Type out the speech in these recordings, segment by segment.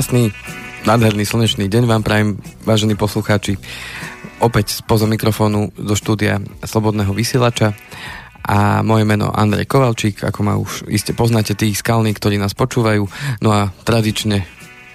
Krásny, nádherný slnečný deň vám prajem, vážení poslucháči. Opäť spoza mikrofónu do štúdia Slobodného vysielača a moje meno Andrej Kovalčík, ako ma už iste poznáte, tí skalní, ktorí nás počúvajú. No a tradične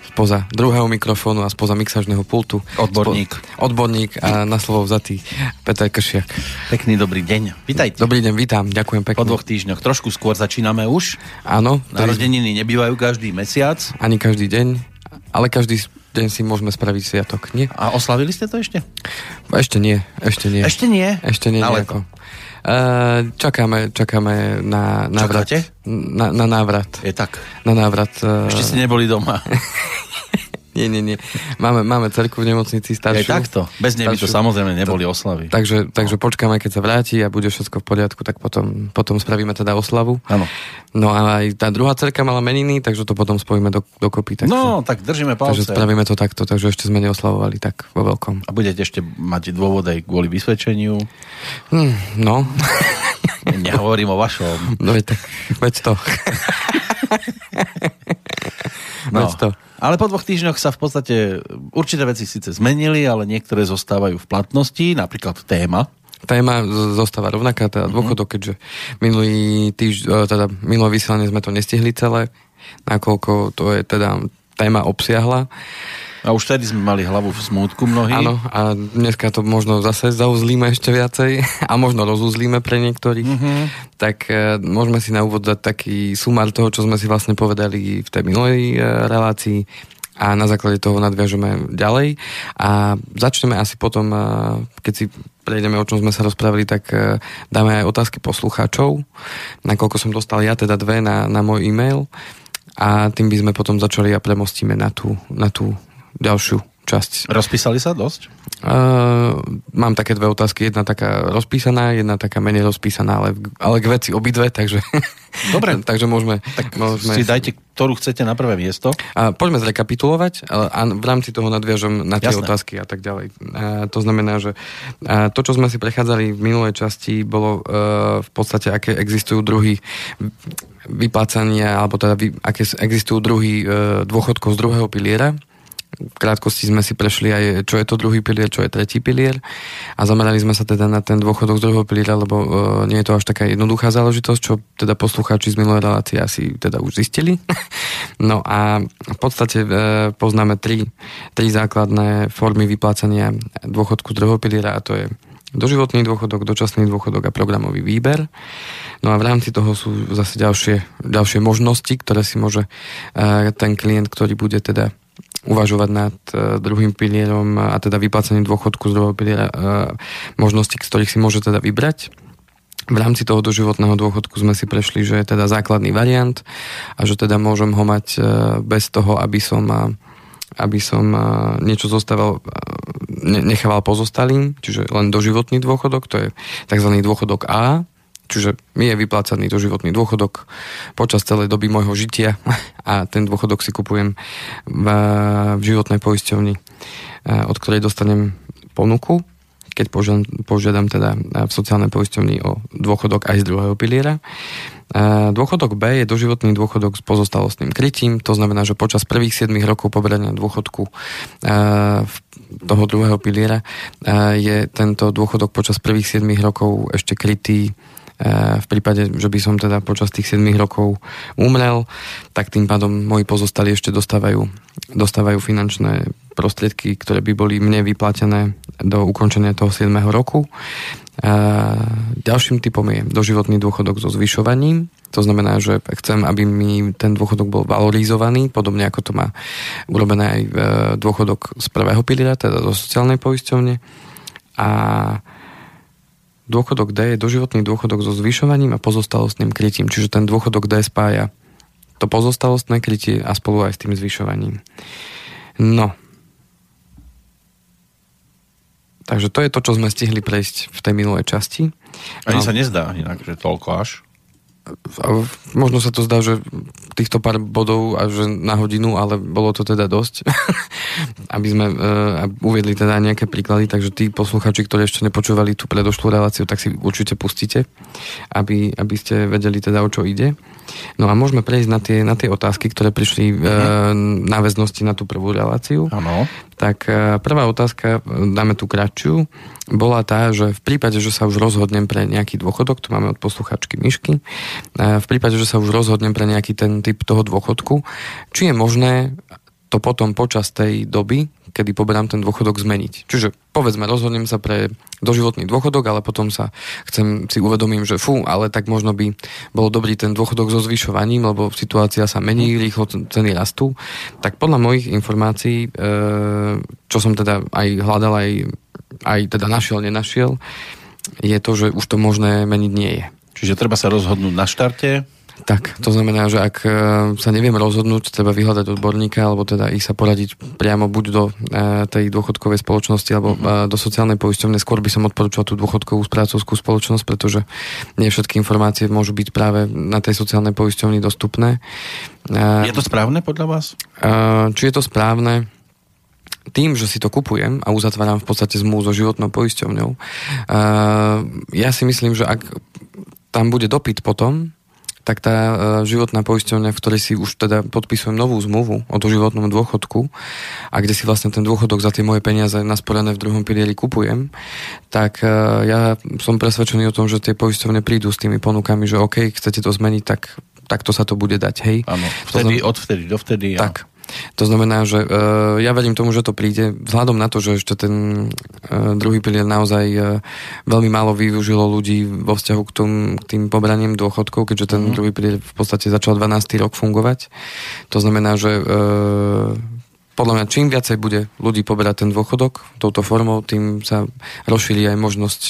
spoza druhého mikrofónu a spoza mixažného pultu. Odborník. Spo, odborník a na slovo vzatý Peter Kršiak. Pekný dobrý deň. Vítajte. Dobrý deň, vítam, ďakujem pekne. Po dvoch týždňoch, trošku skôr začíname už. Áno. Narodeniny nebývajú každý mesiac. Ani každý deň, ale každý deň si môžeme spraviť sviatok, nie? A oslavili ste to ešte? Ešte nie, ešte nie. Ešte nie? Ešte nie Ale nejako. Uh, čakáme, čakáme na návrat. Čakáte? Na, na návrat. Je tak. Na návrat. Uh, Ešte ste neboli doma. Nie, nie, nie. Máme, máme cerku v nemocnici staršiu. Je takto. Bez nej by to samozrejme neboli oslavy. Takže, takže počkáme, keď sa vráti a bude všetko v poriadku, tak potom, potom spravíme teda oslavu. Áno. No a aj tá druhá cerka mala meniny, takže to potom spojíme do, dokopy. Tak No, tak držíme takže palce. spravíme to takto, takže ešte sme neoslavovali tak vo veľkom. A budete ešte mať dôvod aj kvôli vysvedčeniu. Hm, no, Nehovorím o vašom. no veď, tak, veď to. No. Veď to. Ale po dvoch týždňoch sa v podstate určité veci síce zmenili, ale niektoré zostávajú v platnosti, napríklad téma. Téma zostáva rovnaká, teda dôchodok, keďže minulý týž, e, teda minulé vysielanie sme to nestihli celé, nakoľko to je teda téma obsiahla. A už vtedy sme mali hlavu v smútku mnohí. Áno, a dneska to možno zase zauzlíme ešte viacej a možno rozuzlíme pre niektorých. Mhm. Tak e, môžeme si na úvod dať taký sumár toho, čo sme si vlastne povedali v tej minulej e, relácii a na základe toho nadviažeme ďalej. A začneme asi potom, e, keď si prejdeme, o čom sme sa rozprávali, tak e, dáme aj otázky poslucháčov, nakoľko som dostal ja teda dve na, na môj e-mail a tým by sme potom začali a premostíme na tú, na tú ďalšiu časť Rozpísali sa dosť? Uh, mám také dve otázky, jedna taká rozpísaná, jedna taká menej rozpísaná, ale, ale k veci obidve, takže, Dobre. takže môžeme, Tak môžeme si dajte, ktorú chcete na prvé miesto. a poďme zrekapitulovať ale, a v rámci toho nadviažem na tie Jasné. otázky a tak ďalej. A to znamená, že a to, čo sme si prechádzali v minulej časti, bolo uh, v podstate, aké existujú druhy vyplácania, alebo teda vy, aké existujú druhy uh, dôchodkov z druhého piliera. V krátkosti sme si prešli aj, čo je to druhý pilier, čo je tretí pilier a zamerali sme sa teda na ten dôchodok z druhého piliera, lebo uh, nie je to až taká jednoduchá záležitosť, čo teda poslucháči z minulej relácie asi teda už zistili. no a v podstate uh, poznáme tri, tri základné formy vyplácania dôchodku z druhého piliera a to je doživotný dôchodok, dočasný dôchodok a programový výber. No a v rámci toho sú zase ďalšie, ďalšie možnosti, ktoré si môže uh, ten klient, ktorý bude teda uvažovať nad uh, druhým pilierom a teda vyplácaním dôchodku z druhého piliera uh, možnosti, ktorých si môže teda vybrať. V rámci toho doživotného dôchodku sme si prešli, že je teda základný variant a že teda môžem ho mať bez toho, aby som aby som niečo zostával, ne- nechával pozostalým, čiže len doživotný dôchodok, to je tzv. dôchodok A, čiže mi je vyplácaný doživotný dôchodok počas celej doby môjho žitia a ten dôchodok si kupujem v, v životnej poisťovni, uh, od ktorej dostanem ponuku, keď požiadam, požiadam teda v sociálnej poisťovni o dôchodok aj z druhého piliera. E, Dôchodok B je doživotný dôchodok s pozostalostným krytím, to znamená, že počas prvých 7 rokov poberania dôchodku e, toho druhého piliera e, je tento dôchodok počas prvých 7 rokov ešte krytý e, v prípade, že by som teda počas tých 7 rokov umrel, tak tým pádom moji pozostali ešte dostávajú, dostávajú finančné prostriedky, ktoré by boli mne vyplatené do ukončenia toho 7 roku. A ďalším typom je doživotný dôchodok so zvyšovaním. To znamená, že chcem, aby mi ten dôchodok bol valorizovaný, podobne ako to má urobené aj e, dôchodok z prvého piliera, teda zo sociálnej poisťovne. A dôchodok D je doživotný dôchodok so zvyšovaním a pozostalostným krytím, čiže ten dôchodok D spája to pozostalostné krytie a spolu aj s tým zvyšovaním. No. Takže to je to, čo sme stihli prejsť v tej minulej časti. Ani No. sa nezdá inak, že toľko až. Možno sa to zdá, že týchto pár bodov a že na hodinu, ale bolo to teda dosť, aby sme uh, uviedli teda nejaké príklady, takže tí posluchači, ktorí ešte nepočúvali tú predošlú reláciu, tak si určite pustíte, aby, aby ste vedeli teda o čo ide. No a môžeme prejsť na tie, na tie otázky, ktoré prišli mm-hmm. náväznosti na tú prvú reláciu. Áno. Tak e, prvá otázka, dáme tú kratšiu, bola tá, že v prípade, že sa už rozhodnem pre nejaký dôchodok, to máme od posluchačky Myšky, e, v prípade, že sa už rozhodnem pre nejaký ten typ toho dôchodku, či je možné to potom počas tej doby, kedy poberám ten dôchodok zmeniť. Čiže povedzme, rozhodnem sa pre doživotný dôchodok, ale potom sa chcem, si uvedomím, že fú, ale tak možno by bolo dobrý ten dôchodok so zvyšovaním, lebo situácia sa mení, rýchlo ceny rastú. Tak podľa mojich informácií, e, čo som teda aj hľadal, aj, aj teda našiel, nenašiel, je to, že už to možné meniť nie je. Čiže treba sa rozhodnúť na štarte, tak, to znamená, že ak e, sa neviem rozhodnúť, treba vyhľadať odborníka, alebo teda ich sa poradiť priamo buď do e, tej dôchodkovej spoločnosti, alebo uh-huh. do sociálnej poisťovne. Skôr by som odporučoval tú dôchodkovú správcovskú spoločnosť, pretože nie všetky informácie môžu byť práve na tej sociálnej poisťovni dostupné. Je to správne podľa vás? Či je to správne? tým, že si to kupujem a uzatváram v podstate zmluvu so životnou poisťovňou, ja si myslím, že ak tam bude dopyt potom, tak tá e, životná poisťovňa, v ktorej si už teda podpisujem novú zmluvu o doživotnom dôchodku a kde si vlastne ten dôchodok za tie moje peniaze nasporené v druhom pilieri kupujem, tak e, ja som presvedčený o tom, že tie poisťovne prídu s tými ponukami, že OK, chcete to zmeniť, tak takto sa to bude dať, hej. Áno, vtedy, znam... odvtedy, dovtedy. Tak, to znamená, že uh, ja verím tomu, že to príde, vzhľadom na to, že ešte ten uh, druhý pilier naozaj uh, veľmi málo využilo ľudí vo vzťahu k, tom, k tým pobraním dôchodkov, keďže ten mm. druhý pilier v podstate začal 12. rok fungovať. To znamená, že podľa mňa čím viacej bude ľudí poberať ten dôchodok touto formou, tým sa rozšíri aj možnosť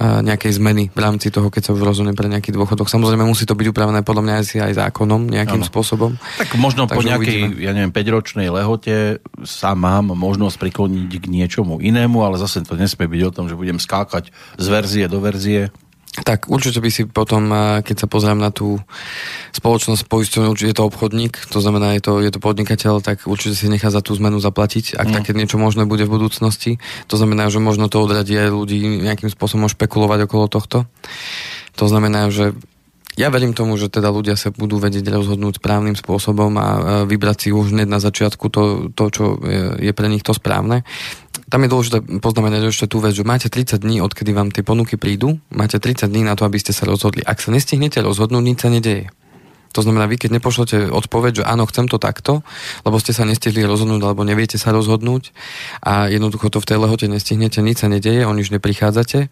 nejakej zmeny v rámci toho, keď sa už rozhodne pre nejaký dôchodok. Samozrejme musí to byť upravené podľa mňa asi aj zákonom nejakým ano. spôsobom. Tak možno Takže po nejakej, uvidíme. ja neviem, 5-ročnej lehote sa mám možnosť prikloniť k niečomu inému, ale zase to nesmie byť o tom, že budem skákať z verzie do verzie. Tak určite by si potom, keď sa pozriem na tú spoločnosť poisťovňu, je to obchodník, to znamená, je to, je to podnikateľ, tak určite si nechá za tú zmenu zaplatiť, ak mm. také niečo možné bude v budúcnosti. To znamená, že možno to odradí aj ľudí nejakým spôsobom špekulovať okolo tohto. To znamená, že ja verím tomu, že teda ľudia sa budú vedieť rozhodnúť správnym spôsobom a vybrať si už hneď na začiatku to, to čo je pre nich to správne. Tam je dôležité poznamenať ešte tú vec, že máte 30 dní, odkedy vám tie ponuky prídu, máte 30 dní na to, aby ste sa rozhodli. Ak sa nestihnete rozhodnúť, nič sa nedeje. To znamená, vy keď nepošlete odpoveď, že áno, chcem to takto, lebo ste sa nestihli rozhodnúť, alebo neviete sa rozhodnúť a jednoducho to v tej lehote nestihnete, nič sa nedeje, o nič neprichádzate.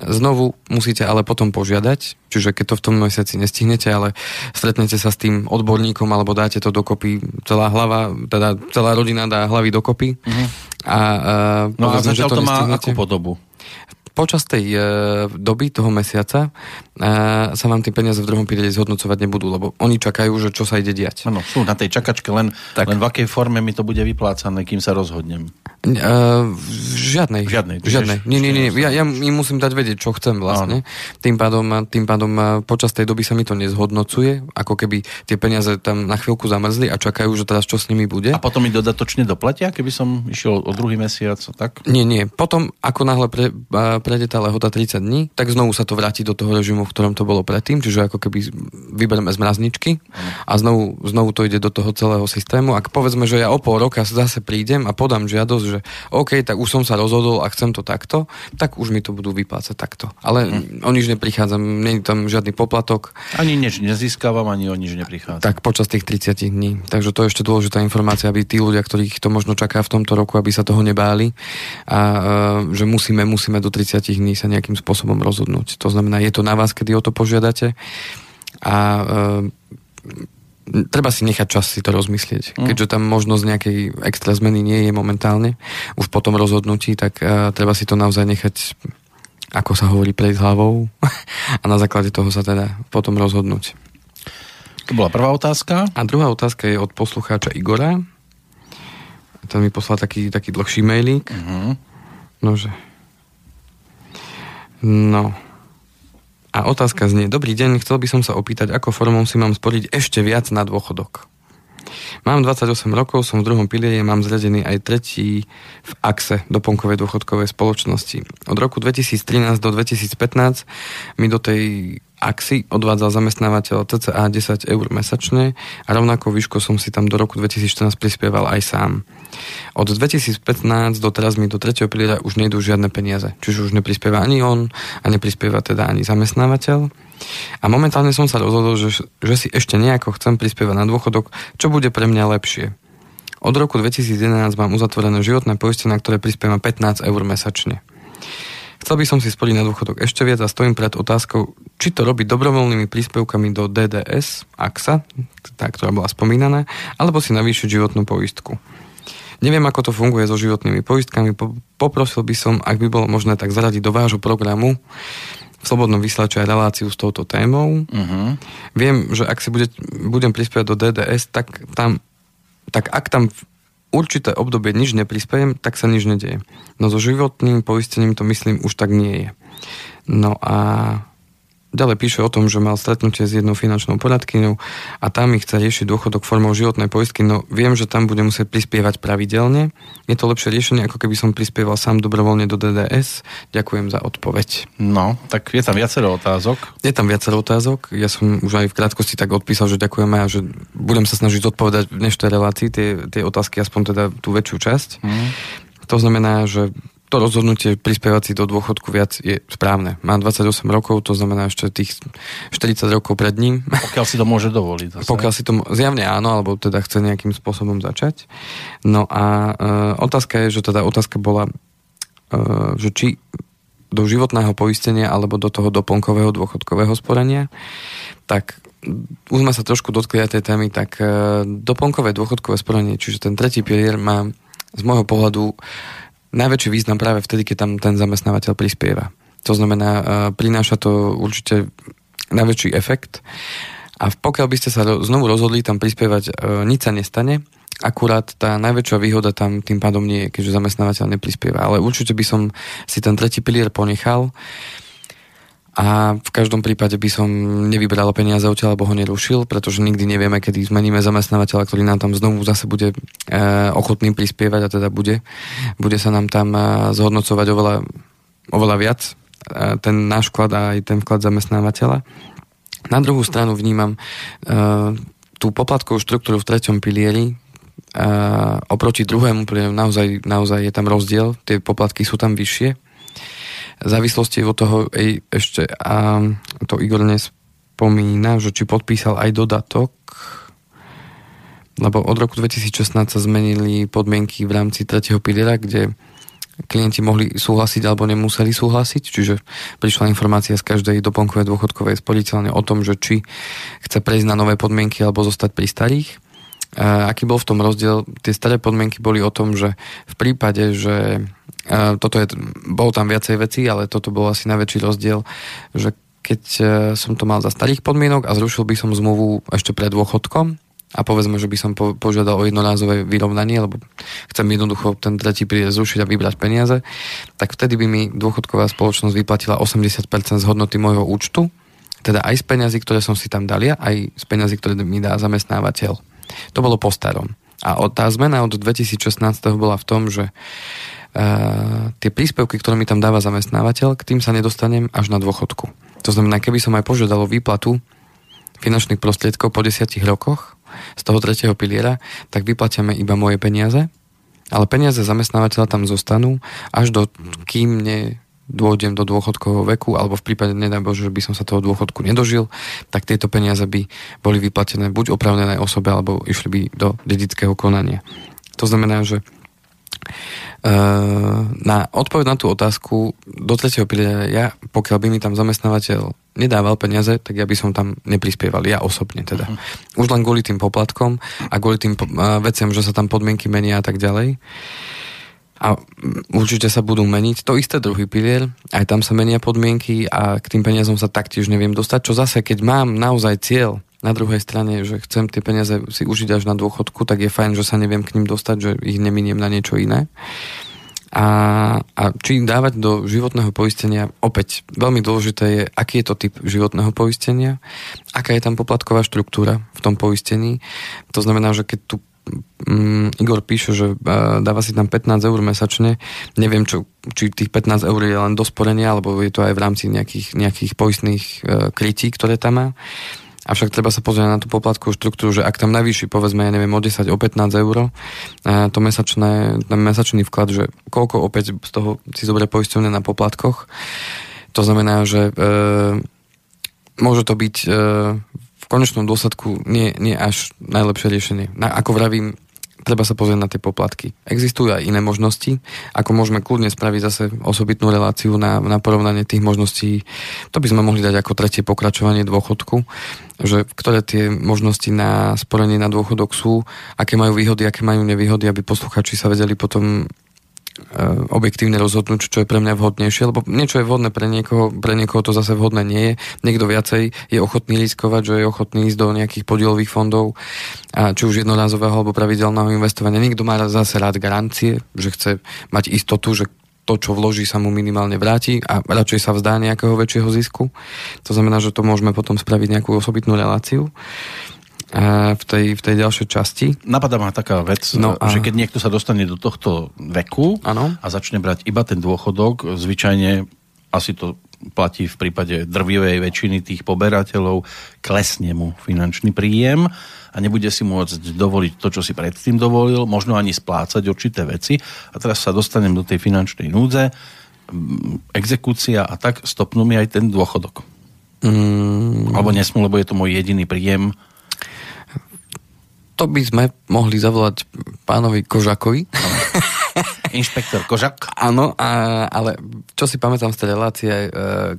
Znovu musíte ale potom požiadať, čiže keď to v tom mesiaci nestihnete, ale stretnete sa s tým odborníkom alebo dáte to dokopy, celá hlava, teda celá rodina dá hlavy dokopy. Uh-huh. A, uh, no a zatiaľ to, to má akú podobu? Počas tej e, doby, toho mesiaca, e, sa vám tie peniaze v druhom pilieri zhodnocovať nebudú, lebo oni čakajú, že čo sa ide diať. Áno, sú na tej čakačke, len, tak. len v akej forme mi to bude vyplácané, kým sa rozhodnem. Uh, žiadnej. Žiadnej. Žiadnej. Nie, nie, nie. Ja, ja im musím dať vedieť, čo chcem vlastne. Áno. Tým pádom, tým pádom počas tej doby sa mi to nezhodnocuje, ako keby tie peniaze tam na chvíľku zamrzli a čakajú, že teraz čo s nimi bude. A potom mi dodatočne doplatia, keby som išiel o druhý mesiac, tak? Nie, nie. Potom, ako náhle pre, prejde tá lehota 30 dní, tak znovu sa to vráti do toho režimu, v ktorom to bolo predtým, čiže ako keby vyberieme z mrazničky a znovu, znovu to ide do toho celého systému. Ak povedzme, že ja o pol roka zase prídem a podám žiadosť, že OK, tak už som sa rozhodol a chcem to takto, tak už mi to budú vyplácať takto. Ale mm. o nič neprichádzam, nie je tam žiadny poplatok. Ani nič nezískavam, ani o nič neprichádza. Tak počas tých 30 dní. Takže to je ešte dôležitá informácia, aby tí ľudia, ktorých to možno čaká v tomto roku, aby sa toho nebáli a uh, že musíme, musíme do 30 dní sa nejakým spôsobom rozhodnúť. To znamená, je to na vás, kedy o to požiadate a uh, treba si nechať čas si to rozmyslieť. Mm. Keďže tam možnosť nejakej extra zmeny nie je momentálne, už po tom rozhodnutí, tak uh, treba si to naozaj nechať ako sa hovorí, pred hlavou a na základe toho sa teda potom rozhodnúť. To bola prvá otázka. A druhá otázka je od poslucháča Igora. Ten mi poslal taký, taký dlhší mailík. Uh-huh. Nože. No. A otázka znie, dobrý deň, chcel by som sa opýtať, ako formou si mám sporiť ešte viac na dôchodok. Mám 28 rokov, som v druhom pilieri, mám zradený aj tretí v AXE, doplnkovej dôchodkovej spoločnosti. Od roku 2013 do 2015 mi do tej AXI odvádzal zamestnávateľ TCA 10 eur mesačne a rovnako výšku som si tam do roku 2014 prispieval aj sám. Od 2015 do teraz mi do tretieho piliera už nejdú žiadne peniaze. Čiže už neprispieva ani on a neprispieva teda ani zamestnávateľ. A momentálne som sa rozhodol, že, že si ešte nejako chcem prispievať na dôchodok, čo bude pre mňa lepšie. Od roku 2011 mám uzatvorené životné poistenie, na ktoré prispievam 15 eur mesačne. Chcel by som si sporiť na dôchodok ešte viac a stojím pred otázkou, či to robiť dobrovoľnými príspevkami do DDS, AXA, tá, ktorá bola spomínaná, alebo si navýšiť životnú poistku. Neviem, ako to funguje so životnými poistkami. Poprosil by som, ak by bolo možné, tak zaradiť do vášho programu v Slobodnom vyslače aj reláciu s touto témou. Uh-huh. Viem, že ak si bude, budem prispievať do DDS, tak tam tak ak tam určité obdobie nič neprispiejem, tak sa nič nedieje. No so životným poistením to myslím už tak nie je. No a Ďalej píše o tom, že mal stretnutie s jednou finančnou poradkyňou a tam mi chce riešiť dôchodok formou životnej poistky, no viem, že tam bude musieť prispievať pravidelne. Je to lepšie riešenie, ako keby som prispieval sám dobrovoľne do DDS. Ďakujem za odpoveď. No, tak je tam viacero otázok. Je tam viacero otázok. Ja som už aj v krátkosti tak odpísal, že ďakujeme a že budem sa snažiť odpovedať v dnešnej relácii tie, tie otázky, aspoň teda tú väčšiu časť. Mm. To znamená, že to rozhodnutie prispievať si do dôchodku viac je správne. Mám 28 rokov, to znamená ešte tých 40 rokov pred ním. Pokiaľ si to môže dovoliť. Zase. Pokiaľ si to zjavne áno, alebo teda chce nejakým spôsobom začať. No a e, otázka je, že teda otázka bola, e, že či do životného poistenia alebo do toho doplnkového dôchodkového sporenia, tak už sme sa trošku dotkli aj tej témy, tak e, doplnkové dôchodkové sporenie, čiže ten tretí pilier má z môjho pohľadu najväčší význam práve vtedy, keď tam ten zamestnávateľ prispieva. To znamená, uh, prináša to určite najväčší efekt a pokiaľ by ste sa znovu rozhodli tam prispievať, uh, nič sa nestane, akurát tá najväčšia výhoda tam tým pádom nie je, keďže zamestnávateľ neprispieva. Ale určite by som si ten tretí pilier ponechal a v každom prípade by som nevybral peniaze odtiaľ alebo ho nerušil, pretože nikdy nevieme, kedy zmeníme zamestnávateľa, ktorý nám tam znovu zase bude e, ochotný prispievať a teda bude, bude sa nám tam e, zhodnocovať oveľa, oveľa viac e, ten náš vklad a aj ten vklad zamestnávateľa. Na druhú stranu vnímam e, tú poplatkovú štruktúru v treťom pilieri, a oproti druhému pilieru naozaj, naozaj je tam rozdiel, tie poplatky sú tam vyššie závislosti od toho ej, ešte a to Igor nespomína, že či podpísal aj dodatok, lebo od roku 2016 sa zmenili podmienky v rámci tretieho piliera, kde klienti mohli súhlasiť alebo nemuseli súhlasiť, čiže prišla informácia z každej doplnkovej dôchodkovej sporiteľne o tom, že či chce prejsť na nové podmienky alebo zostať pri starých. A aký bol v tom rozdiel? Tie staré podmienky boli o tom, že v prípade, že toto je, bol tam viacej veci, ale toto bol asi najväčší rozdiel, že keď e, som to mal za starých podmienok a zrušil by som zmluvu ešte pred dôchodkom a povedzme, že by som po, požiadal o jednorázové vyrovnanie, lebo chcem jednoducho ten tretí príde zrušiť a vybrať peniaze, tak vtedy by mi dôchodková spoločnosť vyplatila 80% z hodnoty môjho účtu, teda aj z peňazí, ktoré som si tam dali, aj z peňazí, ktoré mi dá zamestnávateľ. To bolo po starom. A tá zmena od 2016 bola v tom, že tie príspevky, ktoré mi tam dáva zamestnávateľ, k tým sa nedostanem až na dôchodku. To znamená, keby som aj požiadal výplatu finančných prostriedkov po desiatich rokoch z toho tretieho piliera, tak vyplatiame iba moje peniaze, ale peniaze zamestnávateľa tam zostanú až do, kým ne dôjdem do dôchodkového veku, alebo v prípade, nedaj Bože, že by som sa toho dôchodku nedožil, tak tieto peniaze by boli vyplatené buď opravnenej osobe, alebo išli by do dedického konania. To znamená, že na odpoveď na tú otázku do tretieho piliera, ja, pokiaľ by mi tam zamestnávateľ nedával peniaze, tak ja by som tam neprispieval, ja osobne teda. Uh-huh. Už len kvôli tým poplatkom a kvôli tým veciam, že sa tam podmienky menia a tak ďalej. A určite sa budú meniť. To isté druhý pilier, aj tam sa menia podmienky a k tým peniazom sa taktiež neviem dostať, čo zase, keď mám naozaj cieľ na druhej strane, že chcem tie peniaze si užiť až na dôchodku, tak je fajn, že sa neviem k ním dostať, že ich neminiem na niečo iné. A, a či dávať do životného poistenia, opäť veľmi dôležité je, aký je to typ životného poistenia, aká je tam poplatková štruktúra v tom poistení. To znamená, že keď tu um, Igor píše, že uh, dáva si tam 15 eur mesačne, neviem, čo, či tých 15 eur je len do sporenia, alebo je to aj v rámci nejakých, nejakých poistných uh, krytí, ktoré tam má. Avšak treba sa pozrieť na tú poplatkovú štruktúru, že ak tam navýši, povedzme, ja neviem, o 10, o 15 eur, to mesačné, ten mesačný vklad, že koľko opäť z toho si zoberie poisťovne na poplatkoch, to znamená, že e, môže to byť e, v konečnom dôsledku nie, nie až najlepšie riešenie. Na, ako vravím, treba sa pozrieť na tie poplatky. Existujú aj iné možnosti, ako môžeme kľudne spraviť zase osobitnú reláciu na, na porovnanie tých možností. To by sme mohli dať ako tretie pokračovanie dôchodku, že ktoré tie možnosti na sporenie na dôchodok sú, aké majú výhody, aké majú nevýhody, aby posluchači sa vedeli potom objektívne rozhodnúť, čo je pre mňa vhodnejšie, lebo niečo je vhodné pre niekoho, pre niekoho to zase vhodné nie je. Niekto viacej je ochotný riskovať, že je ochotný ísť do nejakých podielových fondov, a či už jednorázového alebo pravidelného investovania. Niekto má zase rád garancie, že chce mať istotu, že to, čo vloží, sa mu minimálne vráti a radšej sa vzdá nejakého väčšieho zisku. To znamená, že to môžeme potom spraviť nejakú osobitnú reláciu v tej, v tej ďalšej časti. Napadá ma taká vec, no a... že keď niekto sa dostane do tohto veku ano. a začne brať iba ten dôchodok, zvyčajne asi to platí v prípade drvivej väčšiny tých poberateľov, klesne mu finančný príjem a nebude si môcť dovoliť to, čo si predtým dovolil, možno ani splácať určité veci. A teraz sa dostanem do tej finančnej núdze, exekúcia a tak stopnú mi aj ten dôchodok. Mm. Alebo nesmú, lebo je to môj jediný príjem to by sme mohli zavolať pánovi Kožakovi. Inšpektor Kožak. Áno, ale čo si pamätám z tej relácie, e,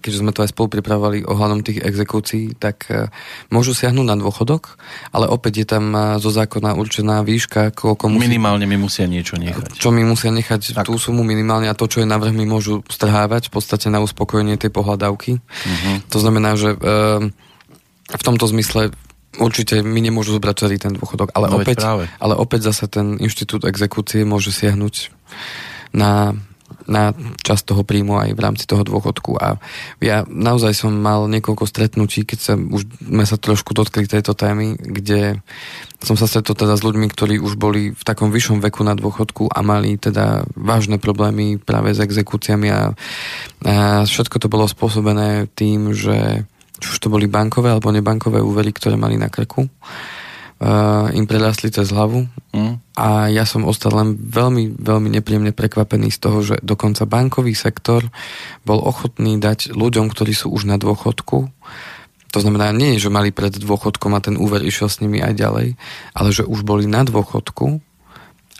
keďže sme to aj spolu pripravovali ohľadom tých exekúcií, tak e, môžu siahnuť na dôchodok, ale opäť je tam e, zo zákona určená výška, koľko musí... Minimálne mi musia niečo nechať. Čo mi musia nechať tak. tú sumu minimálne a to, čo je navrh, mi môžu strhávať v podstate na uspokojenie tej pohľadávky. Uh-huh. To znamená, že v tomto zmysle Určite mi nemôžu zobrať celý ten dôchodok, ale, no opäť, ale opäť zase ten inštitút exekúcie môže siahnuť na, na čas toho príjmu aj v rámci toho dôchodku. A ja naozaj som mal niekoľko stretnutí, keď sa už sme sa trošku dotkli tejto témy, kde som sa stretol teda s ľuďmi, ktorí už boli v takom vyššom veku na dôchodku a mali teda vážne problémy práve s exekúciami a, a všetko to bolo spôsobené tým, že či už to boli bankové alebo nebankové úvery, ktoré mali na krku, uh, im prerastli cez hlavu mm. a ja som ostal len veľmi, veľmi nepríjemne prekvapený z toho, že dokonca bankový sektor bol ochotný dať ľuďom, ktorí sú už na dôchodku, to znamená, nie, že mali pred dôchodkom a ten úver išiel s nimi aj ďalej, ale že už boli na dôchodku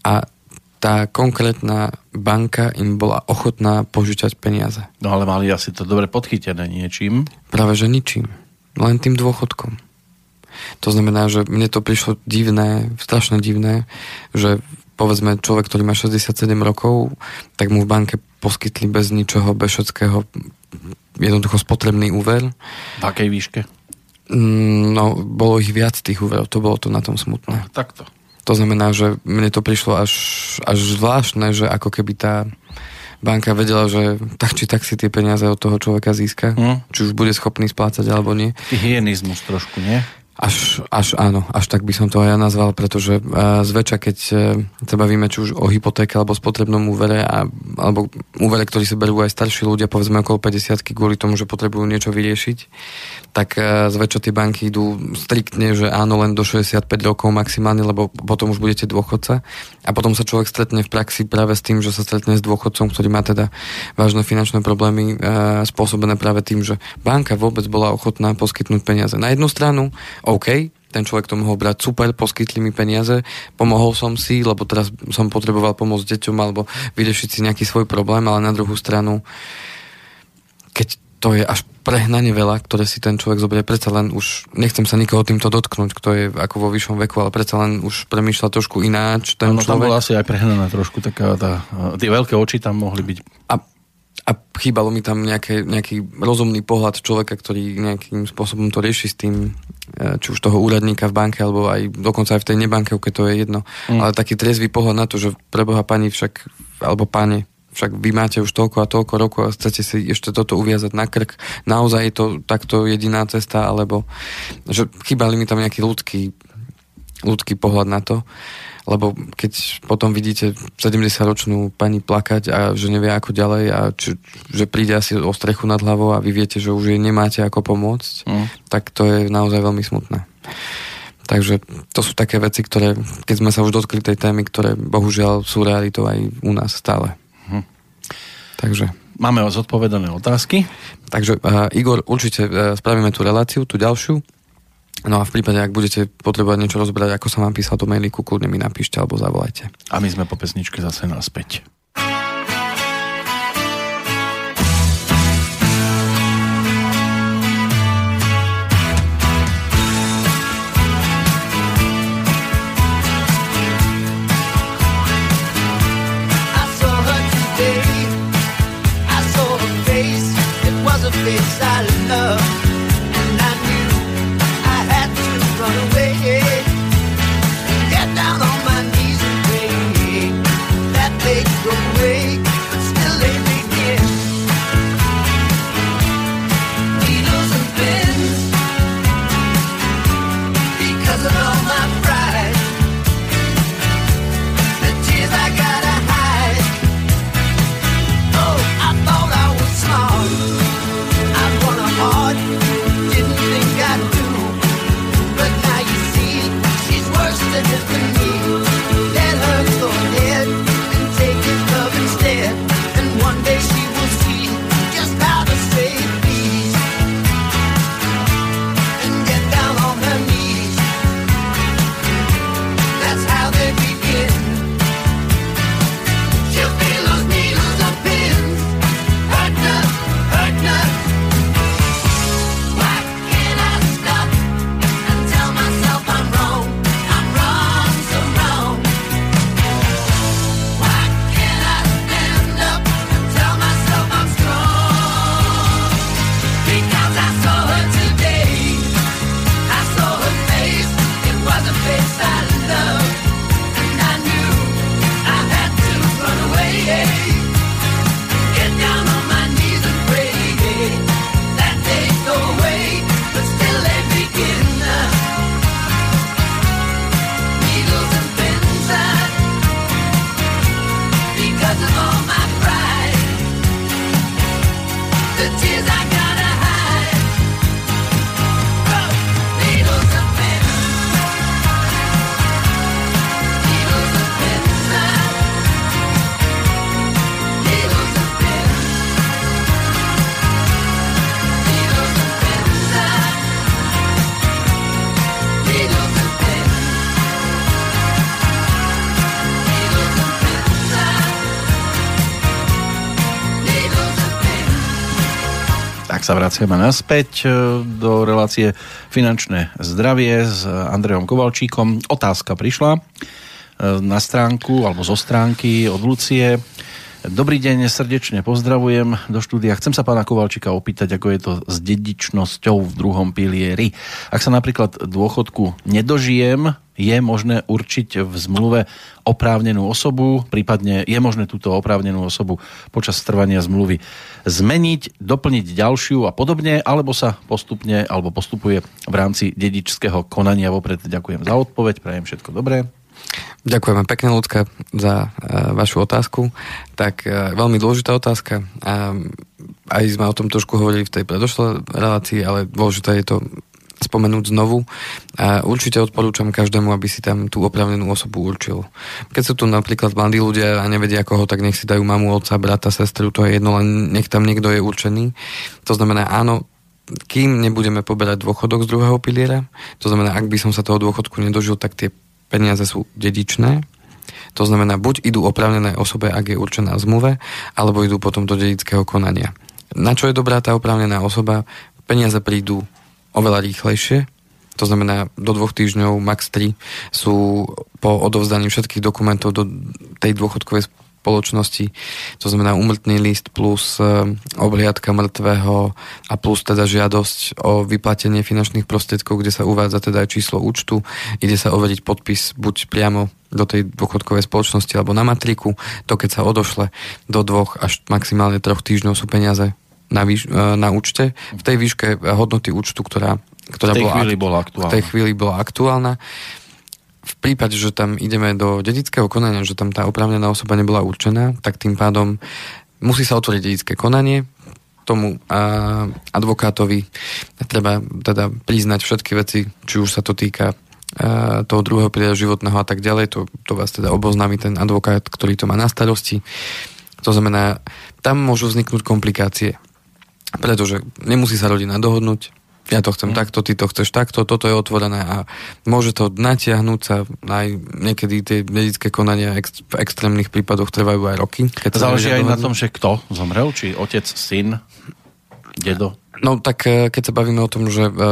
a tá konkrétna banka im bola ochotná požičať peniaze. No ale mali asi to dobre podchytené niečím? Práve že ničím. Len tým dôchodkom. To znamená, že mne to prišlo divné, strašne divné, že povedzme človek, ktorý má 67 rokov, tak mu v banke poskytli bez ničoho, bez všetkého jednoducho spotrebný úver. V akej výške? Mm, no, bolo ich viac tých úverov, to bolo to na tom smutné. No, takto. To znamená, že mne to prišlo až, až zvláštne, že ako keby tá banka vedela, že tak či tak si tie peniaze od toho človeka získa. Mm. Či už bude schopný splácať alebo nie. Hygienizmus trošku, nie? Až, až áno, až tak by som to aj ja nazval, pretože uh, zväčša, keď uh, sa bavíme či už o hypotéke alebo spotrebnom úvere, a, alebo úvere, ktorý si berú aj starší ľudia, povedzme okolo 50 kvôli tomu, že potrebujú niečo vyriešiť, tak uh, zväčša tie banky idú striktne, že áno, len do 65 rokov maximálne, lebo potom už budete dôchodca. A potom sa človek stretne v praxi práve s tým, že sa stretne s dôchodcom, ktorý má teda vážne finančné problémy spôsobené práve tým, že banka vôbec bola ochotná poskytnúť peniaze. Na jednu stranu OK, ten človek to mohol brať super, poskytli mi peniaze, pomohol som si, lebo teraz som potreboval pomôcť deťom alebo vyriešiť si nejaký svoj problém, ale na druhú stranu, keď to je až prehnane veľa, ktoré si ten človek zoberie, predsa len už, nechcem sa nikoho týmto dotknúť, kto je ako vo vyššom veku, ale predsa len už premýšľa trošku ináč ten ano, človek. tam bola asi aj prehnaná trošku taká tá, tie veľké oči tam mohli byť. A a chýbalo mi tam nejaké, nejaký rozumný pohľad človeka, ktorý nejakým spôsobom to rieši s tým, e, či už toho úradníka v banke, alebo aj dokonca aj v tej nebanke, keď to je jedno. Mm. Ale taký triezvý pohľad na to, že preboha pani však, alebo páne, však vy máte už toľko a toľko rokov a chcete si ešte toto uviazať na krk. Naozaj je to takto jediná cesta, alebo že chýbali mi tam nejaký ľudský, ľudský pohľad na to. Lebo keď potom vidíte 70-ročnú pani plakať a že nevie ako ďalej a či, že príde asi o strechu nad hlavou a vy viete, že už jej nemáte ako pomôcť, mm. tak to je naozaj veľmi smutné. Takže to sú také veci, ktoré, keď sme sa už dotkli tej témy, ktoré bohužiaľ sú realitou aj u nás stále. Hm. Takže... Máme zodpovedané otázky. Takže uh, Igor, určite uh, spravíme tú reláciu, tú ďalšiu. No a v prípade, ak budete potrebovať niečo rozbrať, ako som vám písal do mailiku, kľudne mi napíšte alebo zavolajte. A my sme po pesničke zase naspäť. Sa vraciame naspäť e, do relácie Finančné zdravie s Andrejom Kovalčíkom. Otázka prišla e, na stránku alebo zo stránky od Lucie. Dobrý deň, srdečne pozdravujem do štúdia. Chcem sa pána Kovalčíka opýtať, ako je to s dedičnosťou v druhom pilieri. Ak sa napríklad dôchodku nedožijem, je možné určiť v zmluve oprávnenú osobu, prípadne je možné túto oprávnenú osobu počas trvania zmluvy zmeniť, doplniť ďalšiu a podobne, alebo sa postupne, alebo postupuje v rámci dedičského konania. Vopred ďakujem za odpoveď, prajem všetko dobré. Ďakujeme pekne, ľudka, za uh, vašu otázku. Tak uh, veľmi dôležitá otázka. Uh, aj sme o tom trošku hovorili v tej predošlej relácii, ale dôležité je to spomenúť znovu. A určite odporúčam každému, aby si tam tú opravnenú osobu určil. Keď sú tu napríklad mladí ľudia a nevedia koho, tak nech si dajú mamu, otca, brata, sestru, to je jedno, len nech tam niekto je určený. To znamená, áno, kým nebudeme poberať dôchodok z druhého piliera, to znamená, ak by som sa toho dôchodku nedožil, tak tie peniaze sú dedičné, to znamená, buď idú opravnené osobe, ak je určená v zmluve, alebo idú potom do dedického konania. Na čo je dobrá tá opravnená osoba? Peniaze prídu oveľa rýchlejšie, to znamená do dvoch týždňov, max 3 sú po odovzdaní všetkých dokumentov do tej dôchodkovej spoločnosti, to znamená umrtný list plus e, obhliadka mŕtvého a plus teda žiadosť o vyplatenie finančných prostriedkov, kde sa uvádza teda aj číslo účtu, ide sa overiť podpis buď priamo do tej dôchodkovej spoločnosti alebo na matriku, to keď sa odošle do dvoch až maximálne troch týždňov sú peniaze na, výš- e, na účte, v tej výške hodnoty účtu, ktorá, ktorá v tej bola, chvíli bola aktuálna. V tej chvíli bola aktuálna. V prípade, že tam ideme do dedického konania, že tam tá oprávnená osoba nebola určená, tak tým pádom musí sa otvoriť dedické konanie, tomu a, advokátovi treba teda priznať všetky veci, či už sa to týka a, toho druhého príledu životného a tak ďalej, to, to vás teda oboznámi ten advokát, ktorý to má na starosti. To znamená, tam môžu vzniknúť komplikácie, pretože nemusí sa rodina dohodnúť, ja to chcem mm. takto, ty to chceš takto, toto je otvorené a môže to natiahnuť sa aj niekedy tie dedické konania ex, v extrémnych prípadoch trvajú aj roky. Keď Záleží aj na tom, že kto zomrel, či otec, syn, dedo? No tak e, keď sa bavíme o tom, že, e,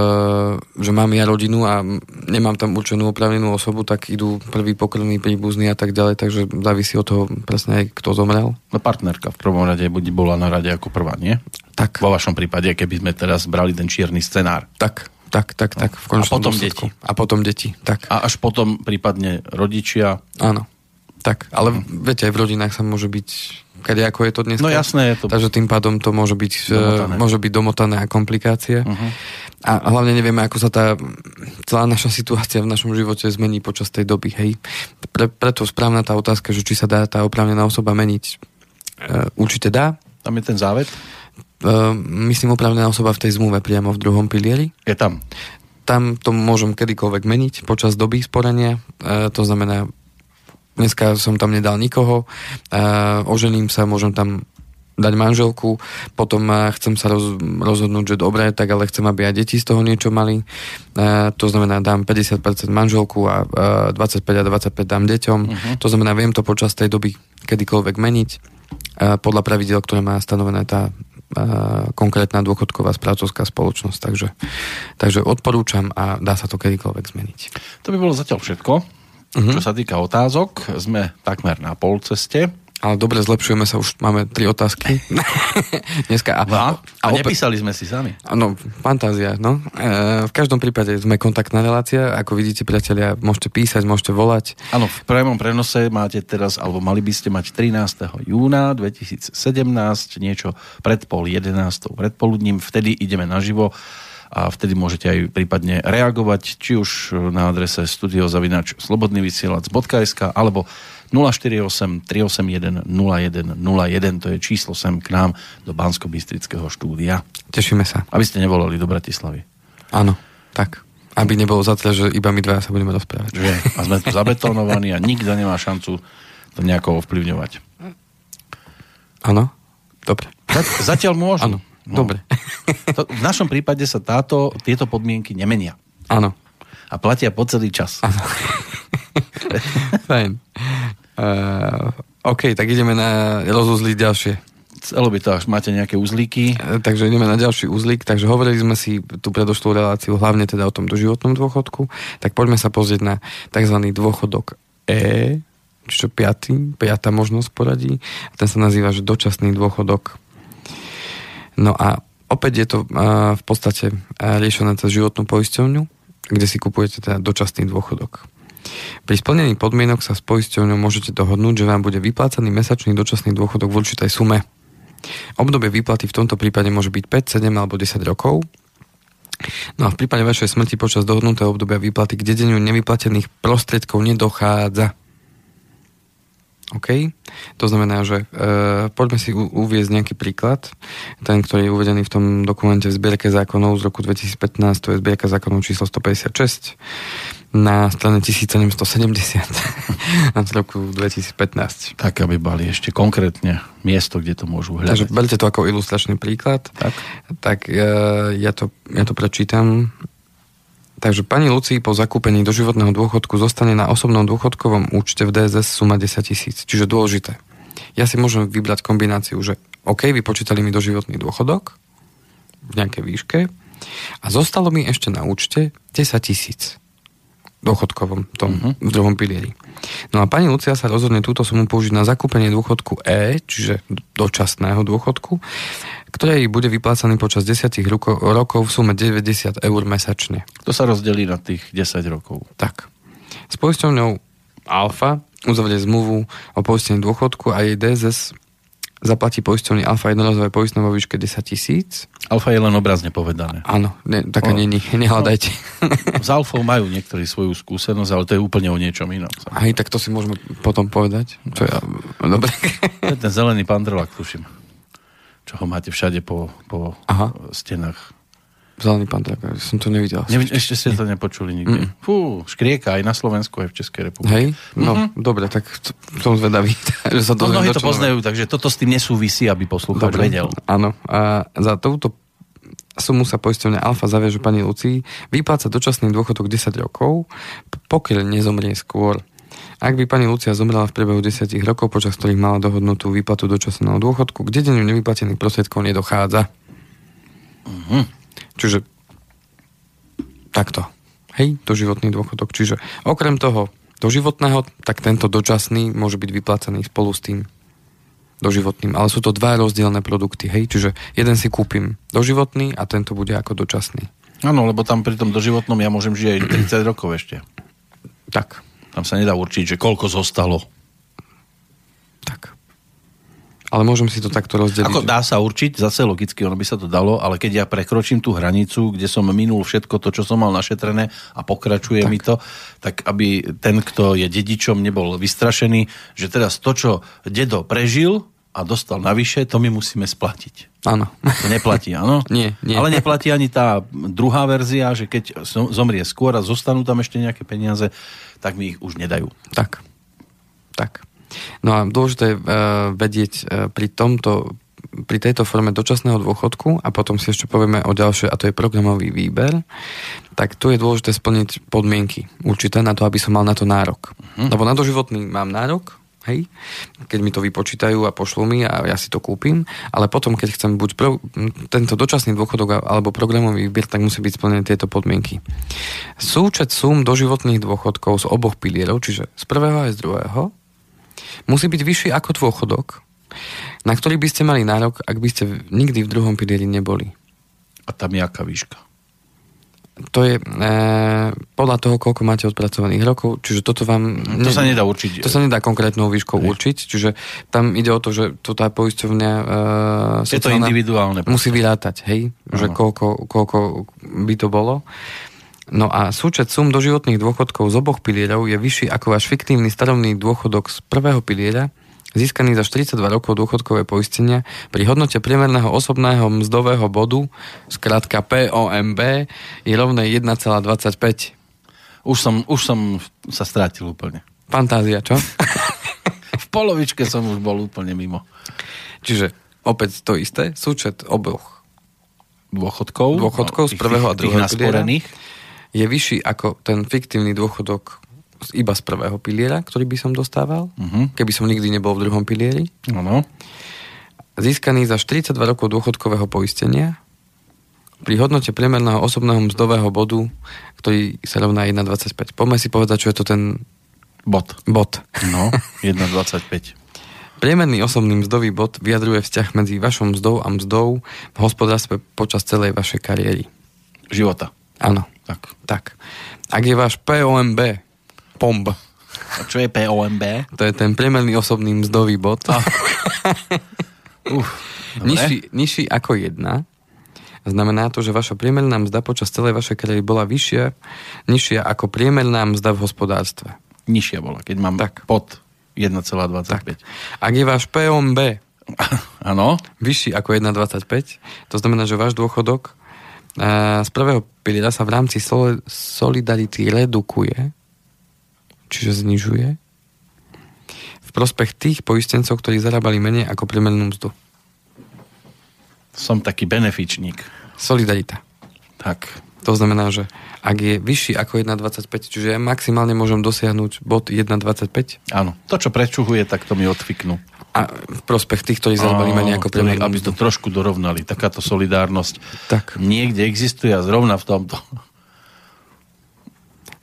že mám ja rodinu a nemám tam určenú opravnenú osobu, tak idú prvý pokrvný príbuzný a tak ďalej, takže závisí od toho presne aj kto zomrel. No partnerka v prvom rade buď bola na rade ako prvá, nie? Tak. Vo vašom prípade, keby sme teraz brali ten čierny scenár. Tak, tak, tak, tak. V a potom deti. A potom deti, tak. A až potom prípadne rodičia. Áno. Tak, ale hm. viete, aj v rodinách sa môže byť kade ako je to dnes. No jasné, je to. Takže tým pádom to môže byť e, domotané, môže byť domotané a komplikácie. Uh-huh. A hlavne nevieme, ako sa tá celá naša situácia v našom živote zmení počas tej doby. Hej. Pre, preto správna tá otázka, že či sa dá tá oprávnená osoba meniť. E, určite dá. Tam je ten závet? E, myslím, oprávnená osoba v tej zmluve priamo v druhom pilieri. Je tam? Tam to môžem kedykoľvek meniť počas doby sporenia. E, to znamená, Dneska som tam nedal nikoho, ožením sa, môžem tam dať manželku, potom chcem sa roz, rozhodnúť, že dobre, tak ale chcem, aby aj deti z toho niečo mali. to znamená, dám 50% manželku a 25 a 25 dám deťom. Uh-huh. To znamená, viem to počas tej doby kedykoľvek meniť podľa pravidel, ktoré má stanovené tá konkrétna dôchodková správcovská spoločnosť. Takže, takže odporúčam a dá sa to kedykoľvek zmeniť. To by bolo zatiaľ všetko. Uh-huh. Čo sa týka otázok, sme takmer na pol ceste. Ale dobre, zlepšujeme sa, už máme tri otázky. Dneska. A, a, a nepísali sme si sami. No, fantázia, no. E, v každom prípade sme kontaktná relácia. Ako vidíte, priatelia, môžete písať, môžete volať. Áno, v priamom prenose máte teraz, alebo mali by ste mať 13. júna 2017, niečo pred pol 11. predpoludním. Vtedy ideme naživo a vtedy môžete aj prípadne reagovať, či už na adrese studiozavinač slobodnyvysielac.sk alebo 048 381 0101, to je číslo sem k nám do bansko bystrického štúdia. Tešíme sa. Aby ste nevolali do Bratislavy. Áno, tak. Aby nebolo za to, že iba my dva sa budeme rozprávať. Že? A sme tu zabetonovaní a nikto nemá šancu to nejako ovplyvňovať. Áno, dobre. Zatiaľ môžu. Áno. No. Dobre. To, v našom prípade sa táto, tieto podmienky nemenia. Áno. A platia po celý čas. Áno. Fajn. Uh, OK, tak ideme na rozuzliť ďalšie. Celo by to až máte nejaké uzlíky. Uh, takže ideme na ďalší uzlík. Takže hovorili sme si tú predošlú reláciu hlavne teda o tom doživotnom dôchodku. Tak poďme sa pozrieť na tzv. dôchodok E, čo piatý, piatá možnosť poradí. A ten sa nazýva, že dočasný dôchodok No a opäť je to uh, v podstate uh, riešené cez životnú poisťovňu, kde si kupujete teda dočasný dôchodok. Pri splnení podmienok sa s poisťovňou môžete dohodnúť, že vám bude vyplácaný mesačný dočasný dôchodok v určitej sume. Obdobie výplaty v tomto prípade môže byť 5, 7 alebo 10 rokov. No a v prípade vašej smrti počas dohodnutého obdobia výplaty k dedeniu nevyplatených prostriedkov nedochádza. OK? To znamená, že e, poďme si u, uviezť nejaký príklad, ten, ktorý je uvedený v tom dokumente v zbierke zákonov z roku 2015, to je zbierka zákonov číslo 156 na strane 1770 na roku 2015. Tak, aby boli ešte konkrétne miesto, kde to môžu hľadať. Takže berte to ako ilustračný príklad. Tak, tak e, ja, to, ja to prečítam. Takže pani Luci po zakúpení doživotného dôchodku zostane na osobnom dôchodkovom účte v DSS suma 10 tisíc. Čiže dôležité. Ja si môžem vybrať kombináciu, že OK, vypočítali mi doživotný dôchodok v nejakej výške a zostalo mi ešte na účte 10 tisíc. Dôchodkovom, tom uh-huh. v druhom pilieri. No a pani Lucia sa rozhodne túto sumu použiť na zakúpenie dôchodku E, čiže dočasného dôchodku, ktorý bude vyplácaný počas 10 roko- rokov v sume 90 eur mesačne. To sa rozdelí na tých 10 rokov. Tak. S poisťovňou Alfa uzavrie zmluvu o poistení dôchodku a jej DSS zaplatí poisťovný Alfa jednorazové poistné vo výške 10 tisíc. Alfa je len obrazne povedané. Áno, ne, taká není, nehľadajte. No, s Alfou majú niektorí svoju skúsenosť, ale to je úplne o niečom inom. Aj tak to si môžeme potom povedať. To je, dobre. To je ten zelený pandrelak, tuším. Čo ho máte všade po, po Aha. stenách. Zelený tak som to nevidel. Ne, ešte ste to nepočuli nikde. Mm. Fú, škrieka aj na Slovensku, aj v Českej republike. Hej, no mm-hmm. dobre, tak som zvedavý. že sa to no, mnohí to poznajú, takže toto s tým nesúvisí, aby poslúchač vedel. Áno, a za touto sumu sa poistovňa Alfa zaviaže pani Lucii vypláca dočasný dôchodok 10 rokov, pokiaľ nezomrie skôr. Ak by pani Lucia zomrela v priebehu 10 rokov, počas ktorých mala dohodnutú výplatu dočasného dôchodku, k dedeniu nevyplatených prostriedkov nedochádza. Mm-hmm. Čiže takto. Hej, doživotný dôchodok. Čiže okrem toho doživotného, tak tento dočasný môže byť vyplácaný spolu s tým doživotným. Ale sú to dva rozdielne produkty. Hej, čiže jeden si kúpim doživotný a tento bude ako dočasný. Áno, lebo tam pri tom doživotnom ja môžem žiť aj 30 rokov ešte. Tak. Tam sa nedá určiť, že koľko zostalo. Ale môžem si to takto rozdeliť. Ako dá sa určiť, zase logicky, ono by sa to dalo, ale keď ja prekročím tú hranicu, kde som minul všetko to, čo som mal našetrené a pokračuje tak. mi to, tak aby ten, kto je dedičom, nebol vystrašený, že teraz to, čo dedo prežil a dostal navyše, to my musíme splatiť. Áno. To neplatí, áno? nie, nie. Ale neplatí ani tá druhá verzia, že keď zomrie skôr a zostanú tam ešte nejaké peniaze, tak mi ich už nedajú. Tak. Tak. No a dôležité je uh, vedieť uh, pri tomto pri tejto forme dočasného dôchodku a potom si ešte povieme o ďalšie a to je programový výber, tak tu je dôležité splniť podmienky určité na to, aby som mal na to nárok. Uh-huh. Lebo na doživotný mám nárok, hej, keď mi to vypočítajú a pošlú mi a ja si to kúpim, ale potom, keď chcem buď pro, tento dočasný dôchodok alebo programový výber, tak musí byť splnené tieto podmienky. Súčet sum doživotných dôchodkov z oboch pilierov, čiže z prvého aj z druhého, musí byť vyšší ako dôchodok, na ktorý by ste mali nárok, ak by ste nikdy v druhom pilieri neboli. A tam je aká výška? To je e, podľa toho, koľko máte odpracovaných rokov, čiže toto vám... To ne, sa nedá určiť. To sa nedá konkrétnou výškou Hej. určiť, čiže tam ide o to, že to tá poisťovňa e, je to individuálne. Musí vyrátať, hej, že koľko, koľko by to bolo. No a súčet sum doživotných dôchodkov z oboch pilierov je vyšší ako váš fiktívny starovný dôchodok z prvého piliera, získaný za 42 rokov dôchodkové poistenia pri hodnote priemerného osobného mzdového bodu, skrátka POMB, je rovné 1,25. Už som, už som sa strátil úplne. Fantázia, čo? v polovičke som už bol úplne mimo. Čiže opäť to isté, súčet oboch dôchodkov, dôchodkov z prvého a druhého piliera je vyšší ako ten fiktívny dôchodok iba z prvého piliera, ktorý by som dostával, uh-huh. keby som nikdy nebol v druhom pilieri. Ano. Získaný za 42 rokov dôchodkového poistenia pri hodnote priemerného osobného mzdového bodu, ktorý sa rovná 1,25. Poďme si povedať, čo je to ten bod. Bod. No, 1,25. Priemerný osobný mzdový bod vyjadruje vzťah medzi vašou mzdou a mzdou v hospodárstve počas celej vašej kariéry. Života. Áno. Tak. tak. Ak je váš POMB, POMB. A čo je POMB? To je ten priemerný osobný mzdový bod. Ah. Uf, nižší, nižší ako jedna. Znamená to, že vaša priemerná mzda počas celej vašej kariéry bola vyššia, nižšia ako priemerná mzda v hospodárstve. Nižšia bola, keď mám tak. pod 1,25. Tak. Ak je váš POMB Áno. vyšší ako 1,25, to znamená, že váš dôchodok z prvého piliera sa v rámci solidarity redukuje, čiže znižuje, v prospech tých poistencov, ktorí zarábali menej ako priemernú mzdu. Som taký benefičník. Solidarita. Tak. To znamená, že ak je vyšší ako 1,25, čiže ja maximálne môžem dosiahnuť bod 1,25. Áno. To, čo prečuhuje, tak to mi odfiknú a v prospech tých, ktorí zarábali menej ako priemer. Aby to trošku dorovnali. Takáto solidárnosť tak. niekde existuje a zrovna v tomto.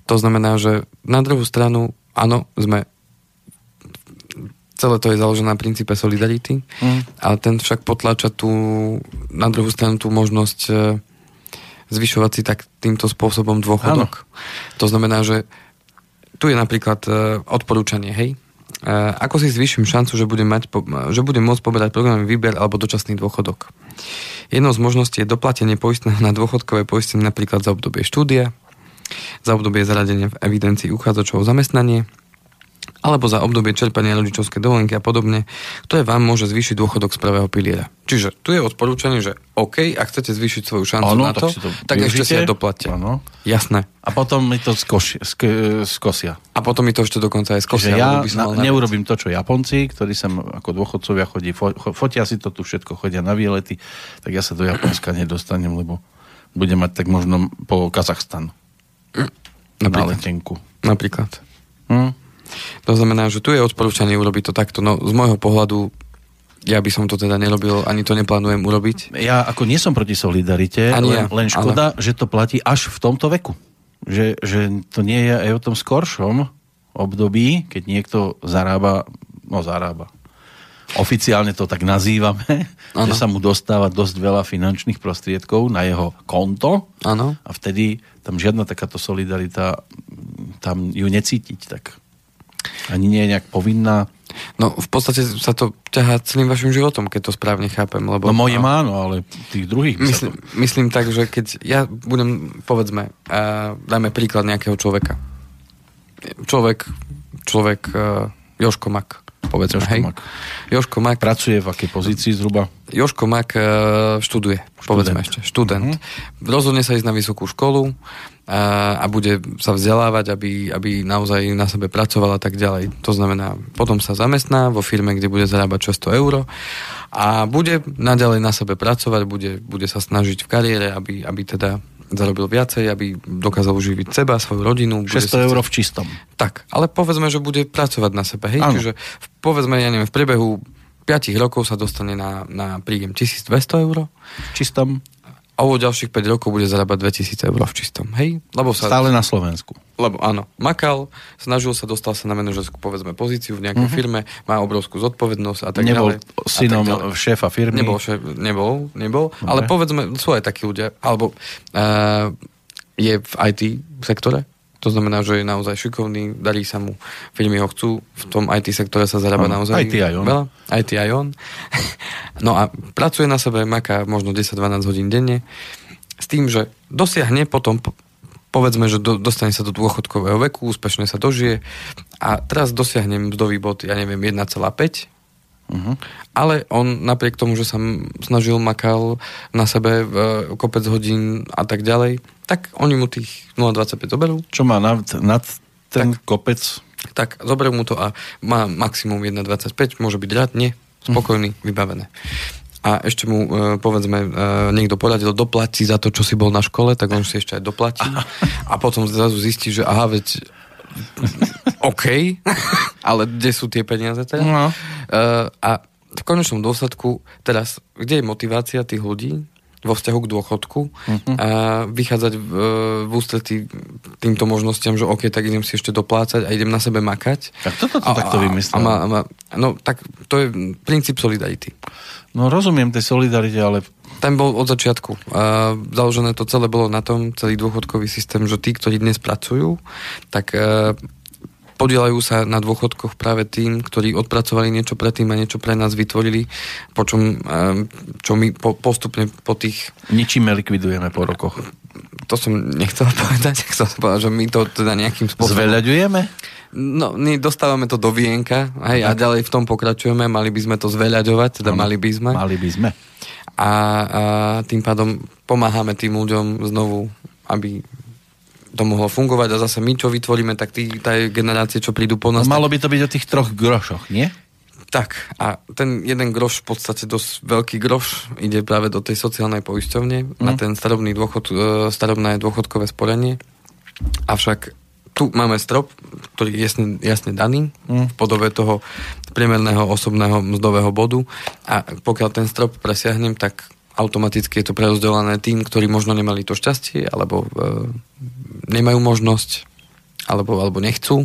To znamená, že na druhú stranu, áno, sme celé to je založené na princípe solidarity, mm. ale ten však potláča tú, na druhú stranu tú možnosť e, zvyšovať si tak týmto spôsobom dôchodok. Ano. To znamená, že tu je napríklad e, odporúčanie, hej, e, ako si zvýšim šancu, že budem, mať, že budem môcť poberať programový výber alebo dočasný dôchodok. Jednou z možností je doplatenie poistného na dôchodkové poistenie napríklad za obdobie štúdia, za obdobie zaradenia v evidencii uchádzačov o zamestnanie, alebo za obdobie čerpania rodičovskej dovolenky a podobne, ktoré vám môže zvýšiť dôchodok z prvého piliera. Čiže tu je odporúčanie, že OK, ak chcete zvýšiť svoju šancu ano, na to, tak, to tak ešte si aj doplatte. Ano. Jasné. A potom mi to skoši, sk, skosia. A potom mi to ešte dokonca aj skosia. Čiže ja na, neurobím to, čo Japonci, ktorí sem ako dôchodcovia chodí, fo, fotia si to tu všetko, chodia na výlety, tak ja sa do Japonska nedostanem, lebo budem mať tak možno po Kazachstanu. Napríklad. Na letenku. Napríklad. Hm? To znamená, že tu je odporúčanie urobiť to takto. No z môjho pohľadu ja by som to teda nerobil, ani to neplánujem urobiť. Ja ako nie som proti solidarite, ani len, ja, len škoda, ale... že to platí až v tomto veku. Že, že to nie je aj o tom skoršom období, keď niekto zarába, no zarába, oficiálne to tak nazývame, ano. že sa mu dostáva dosť veľa finančných prostriedkov na jeho konto ano. a vtedy tam žiadna takáto solidarita, tam ju necítiť tak ani nie je nejak povinná? No v podstate sa to ťahá celým vašim životom, keď to správne chápem. Lebo, no moje no, áno, ale tých druhých... Myslím, to... myslím tak, že keď ja budem, povedzme, uh, dajme príklad nejakého človeka. Človek, človek uh, Joško Mak, povedzme, Joško hej. Mak. Joško Mak. Pracuje v akej pozícii zhruba? Joško Mak uh, študuje, študent. povedzme ešte, študent. Uh-huh. Rozhodne sa ísť na vysokú školu, a, a bude sa vzdelávať, aby, aby naozaj na sebe pracovala a tak ďalej. To znamená, potom sa zamestná vo firme, kde bude zarábať 600 eur a bude naďalej na sebe pracovať, bude, bude sa snažiť v kariére, aby, aby teda zarobil viacej, aby dokázal uživiť seba, svoju rodinu. 600 eur v čistom. Tak, ale povedzme, že bude pracovať na sebe. Hej? Čiže povedzme, ja neviem, v priebehu 5 rokov sa dostane na, na príjem 1200 eur. V čistom a o ďalších 5 rokov bude zarábať 2000 eur v čistom. Hej? Lebo sa, Stále na Slovensku. Lebo áno, makal, snažil sa, dostal sa na manažerskú povedzme pozíciu v nejakej uh-huh. firme, má obrovskú zodpovednosť a tak nebol ďalej. synom tak ďalej. šéfa firmy. Nebol, šéf, nebol, nebol ale povedzme, sú aj takí ľudia, alebo uh, je v IT sektore, to znamená, že je naozaj šikovný, darí sa mu, firmy ho chcú, v tom IT sektore sa zarába no, naozaj IT aj on. veľa. IT aj on. no a pracuje na sebe, maká možno 10-12 hodín denne, s tým, že dosiahne potom, povedzme, že do, dostane sa do dôchodkového veku, úspešne sa dožije a teraz dosiahnem mzdový bod, ja neviem, 1,5 Uh-huh. Ale on napriek tomu, že sa snažil, makal na sebe v kopec hodín a tak ďalej, tak oni mu tých 0,25 zoberú. Čo má nad, nad ten tak, kopec? Tak, zoberú mu to a má maximum 1,25, môže byť rád, nie, spokojný, uh-huh. vybavené. A ešte mu, e, povedzme, e, niekto poradil, doplatí za to, čo si bol na škole, tak on si ešte aj doplatí. A potom zrazu zistí, že aha, veď OK, ale kde sú tie peniaze teda? No. Uh, a v konečnom dôsledku, teraz, kde je motivácia tých ľudí vo vzťahu k dôchodku uh-huh. a vychádzať v, v ústretí týmto možnostiam, že OK, tak idem si ešte doplácať a idem na sebe makať. Tak toto to takto vymyslel. A, a, a, a, no, tak to je princíp solidarity. No rozumiem tej solidarite, ale ten bol od začiatku. A založené to celé bolo na tom, celý dôchodkový systém, že tí, ktorí dnes pracujú, tak e, podielajú sa na dôchodkoch práve tým, ktorí odpracovali niečo predtým a niečo pre nás vytvorili, po čom, e, čo my po, postupne po tých... Ničíme likvidujeme po rokoch. To som nechcel povedať, chcel som povedať, že my to teda nejakým spôsobom... Zveľaďujeme? No, my dostávame to do vienka hej, a ďalej v tom pokračujeme, mali by sme to zveľaďovať, teda mali by sme. Mali by sme a, a tým pádom pomáhame tým ľuďom znovu, aby to mohlo fungovať a zase my, čo vytvoríme, tak tí, tá generácie, čo prídu po nás... No, malo by to byť o tých troch grošoch, nie? Tak, a ten jeden groš, v podstate dosť veľký groš, ide práve do tej sociálnej poisťovne, mm. na ten starobný dôchod, e, starobné dôchodkové sporenie. Avšak tu máme strop, ktorý je jasne, jasne daný mm. v podobe toho priemerného osobného mzdového bodu a pokiaľ ten strop presiahnem, tak automaticky je to prerozdelené tým, ktorí možno nemali to šťastie alebo e, nemajú možnosť alebo, alebo nechcú,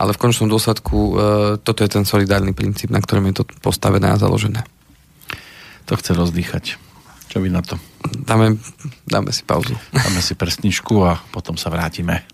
ale v končnom dôsledku e, toto je ten solidárny princíp, na ktorom je to postavené a založené. To chce rozdýchať. Čo vy na to? Dáme, dáme si pauzu. Dáme si prstničku a potom sa vrátime.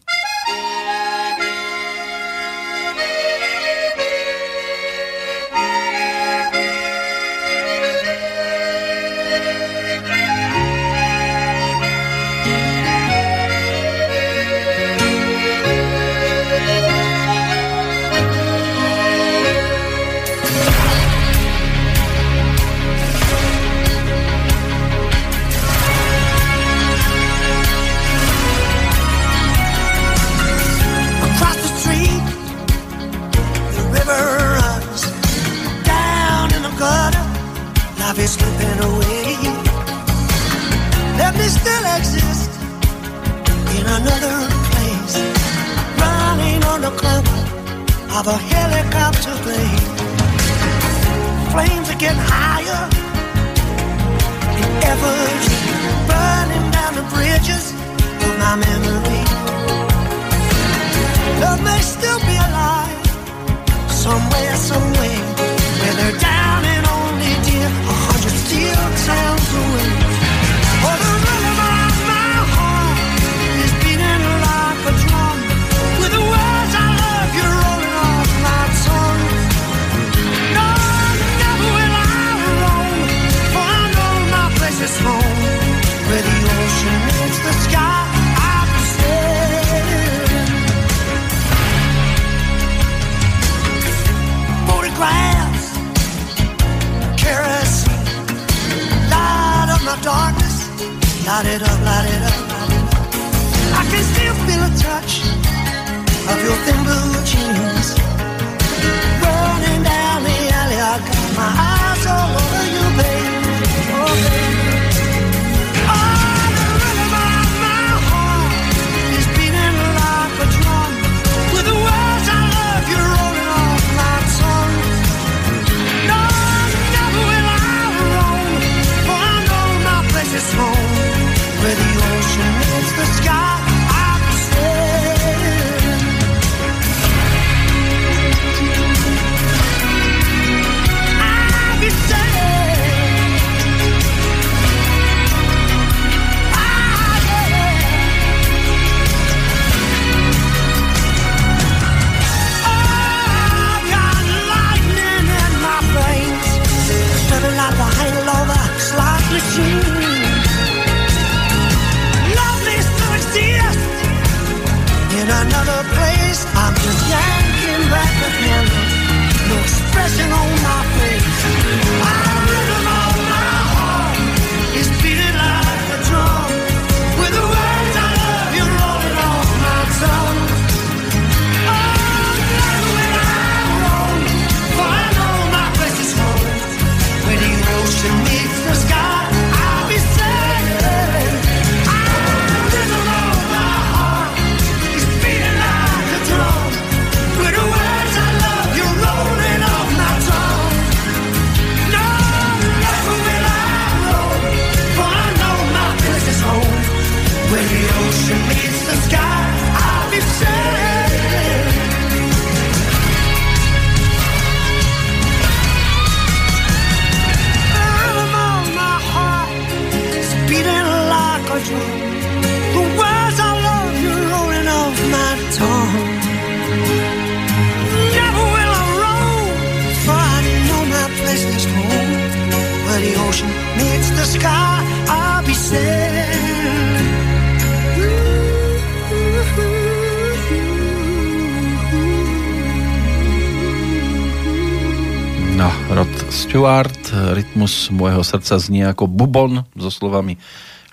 Stewart. Rytmus môjho srdca znie ako bubon so slovami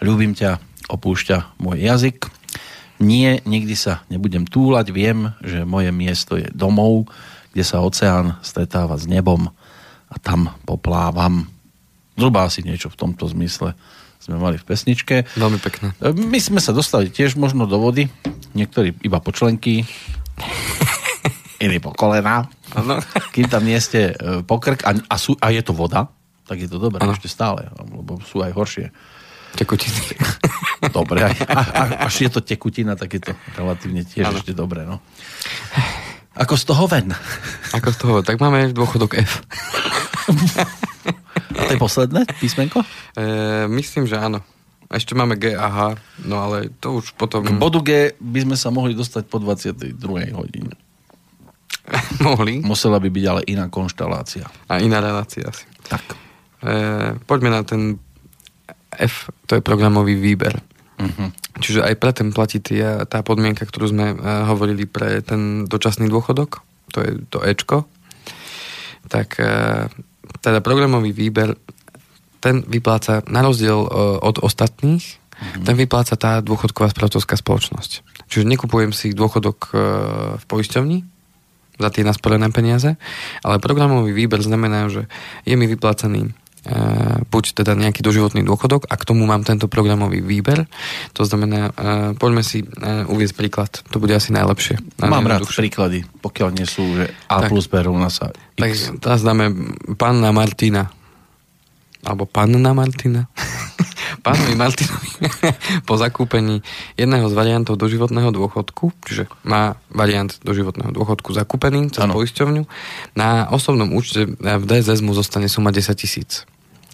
Ľúbim ťa, opúšťa môj jazyk. Nie, nikdy sa nebudem túlať, viem, že moje miesto je domov, kde sa oceán stretáva s nebom a tam poplávam. Zhruba asi niečo v tomto zmysle sme mali v pesničke. Veľmi pekné. My sme sa dostali tiež možno do vody, niektorí iba po členky, iní po kolena. Ano. Kým tam nie ste e, pokrk a, a, sú, a je to voda, tak je to dobré ano. ešte stále, lebo sú aj horšie Tekutiny. Dobre, aj, a, a, až je to tekutina, tak je to relatívne tiež ano. ešte dobre. No. Ako z toho ven? Ako z toho Tak máme dôchodok F. A to je posledné písmenko? E, myslím, že áno. Ešte máme G a H, no ale to už potom... K bodu G by sme sa mohli dostať po 22. hodine. mohli. Musela by byť ale iná konštalácia. A iná relácia asi. Tak. E, poďme na ten F, to je programový výber. Uh-huh. Čiže aj pre ten platí tie, tá podmienka, ktorú sme uh, hovorili pre ten dočasný dôchodok, to je to Ečko, tak uh, teda programový výber, ten vypláca, na rozdiel uh, od ostatných, uh-huh. ten vypláca tá dôchodková správcovská spoločnosť. Čiže nekupujem si dôchodok uh, v poisťovni, za tie nasporené peniaze, ale programový výber znamená, že je mi vyplácaný E, buď teda nejaký doživotný dôchodok a k tomu mám tento programový výber. To znamená, e, poďme si e, uvieť príklad. To bude asi najlepšie. Mám rád príklady, pokiaľ nie sú, že A tak, plus B rovná sa X. Tak teraz dáme panna Martina. Alebo panna Martina. Pánovi Martinovi po zakúpení jedného z variantov doživotného dôchodku, čiže má variant doživotného dôchodku zakúpený cez poisťovňu, na osobnom účte v DZS mu zostane suma 10 tisíc.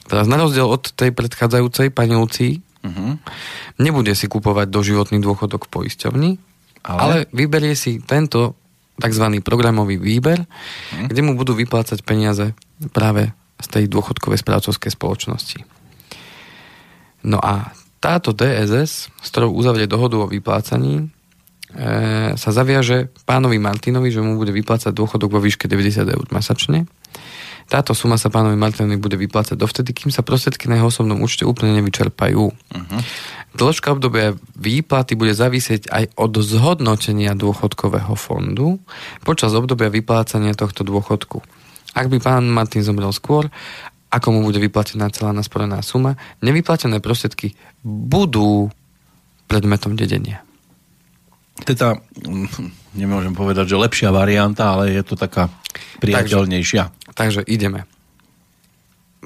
Teraz na rozdiel od tej predchádzajúcej Lucí, uh-huh. nebude si kupovať doživotný dôchodok v poisťovni, ale, ale vyberie si tento tzv. programový výber, uh-huh. kde mu budú vyplácať peniaze práve z tej dôchodkovej správcovskej spoločnosti. No a táto DSS, s ktorou uzavrie dohodu o vyplácaní, e, sa zaviaže pánovi Martinovi, že mu bude vyplácať dôchodok vo výške 90 eur mesačne táto suma sa pánovi Martinovi bude vyplácať dovtedy, kým sa prostriedky na jeho osobnom účte úplne nevyčerpajú. Uh-huh. Dĺžka obdobia výplaty bude závisieť aj od zhodnotenia dôchodkového fondu počas obdobia vyplácania tohto dôchodku. Ak by pán Martin zomrel skôr, ako mu bude vyplatená celá nasporená suma, nevyplatené prostriedky budú predmetom dedenia. Teda, mm, nemôžem povedať, že lepšia varianta, ale je to taká priateľnejšia. Takže ideme.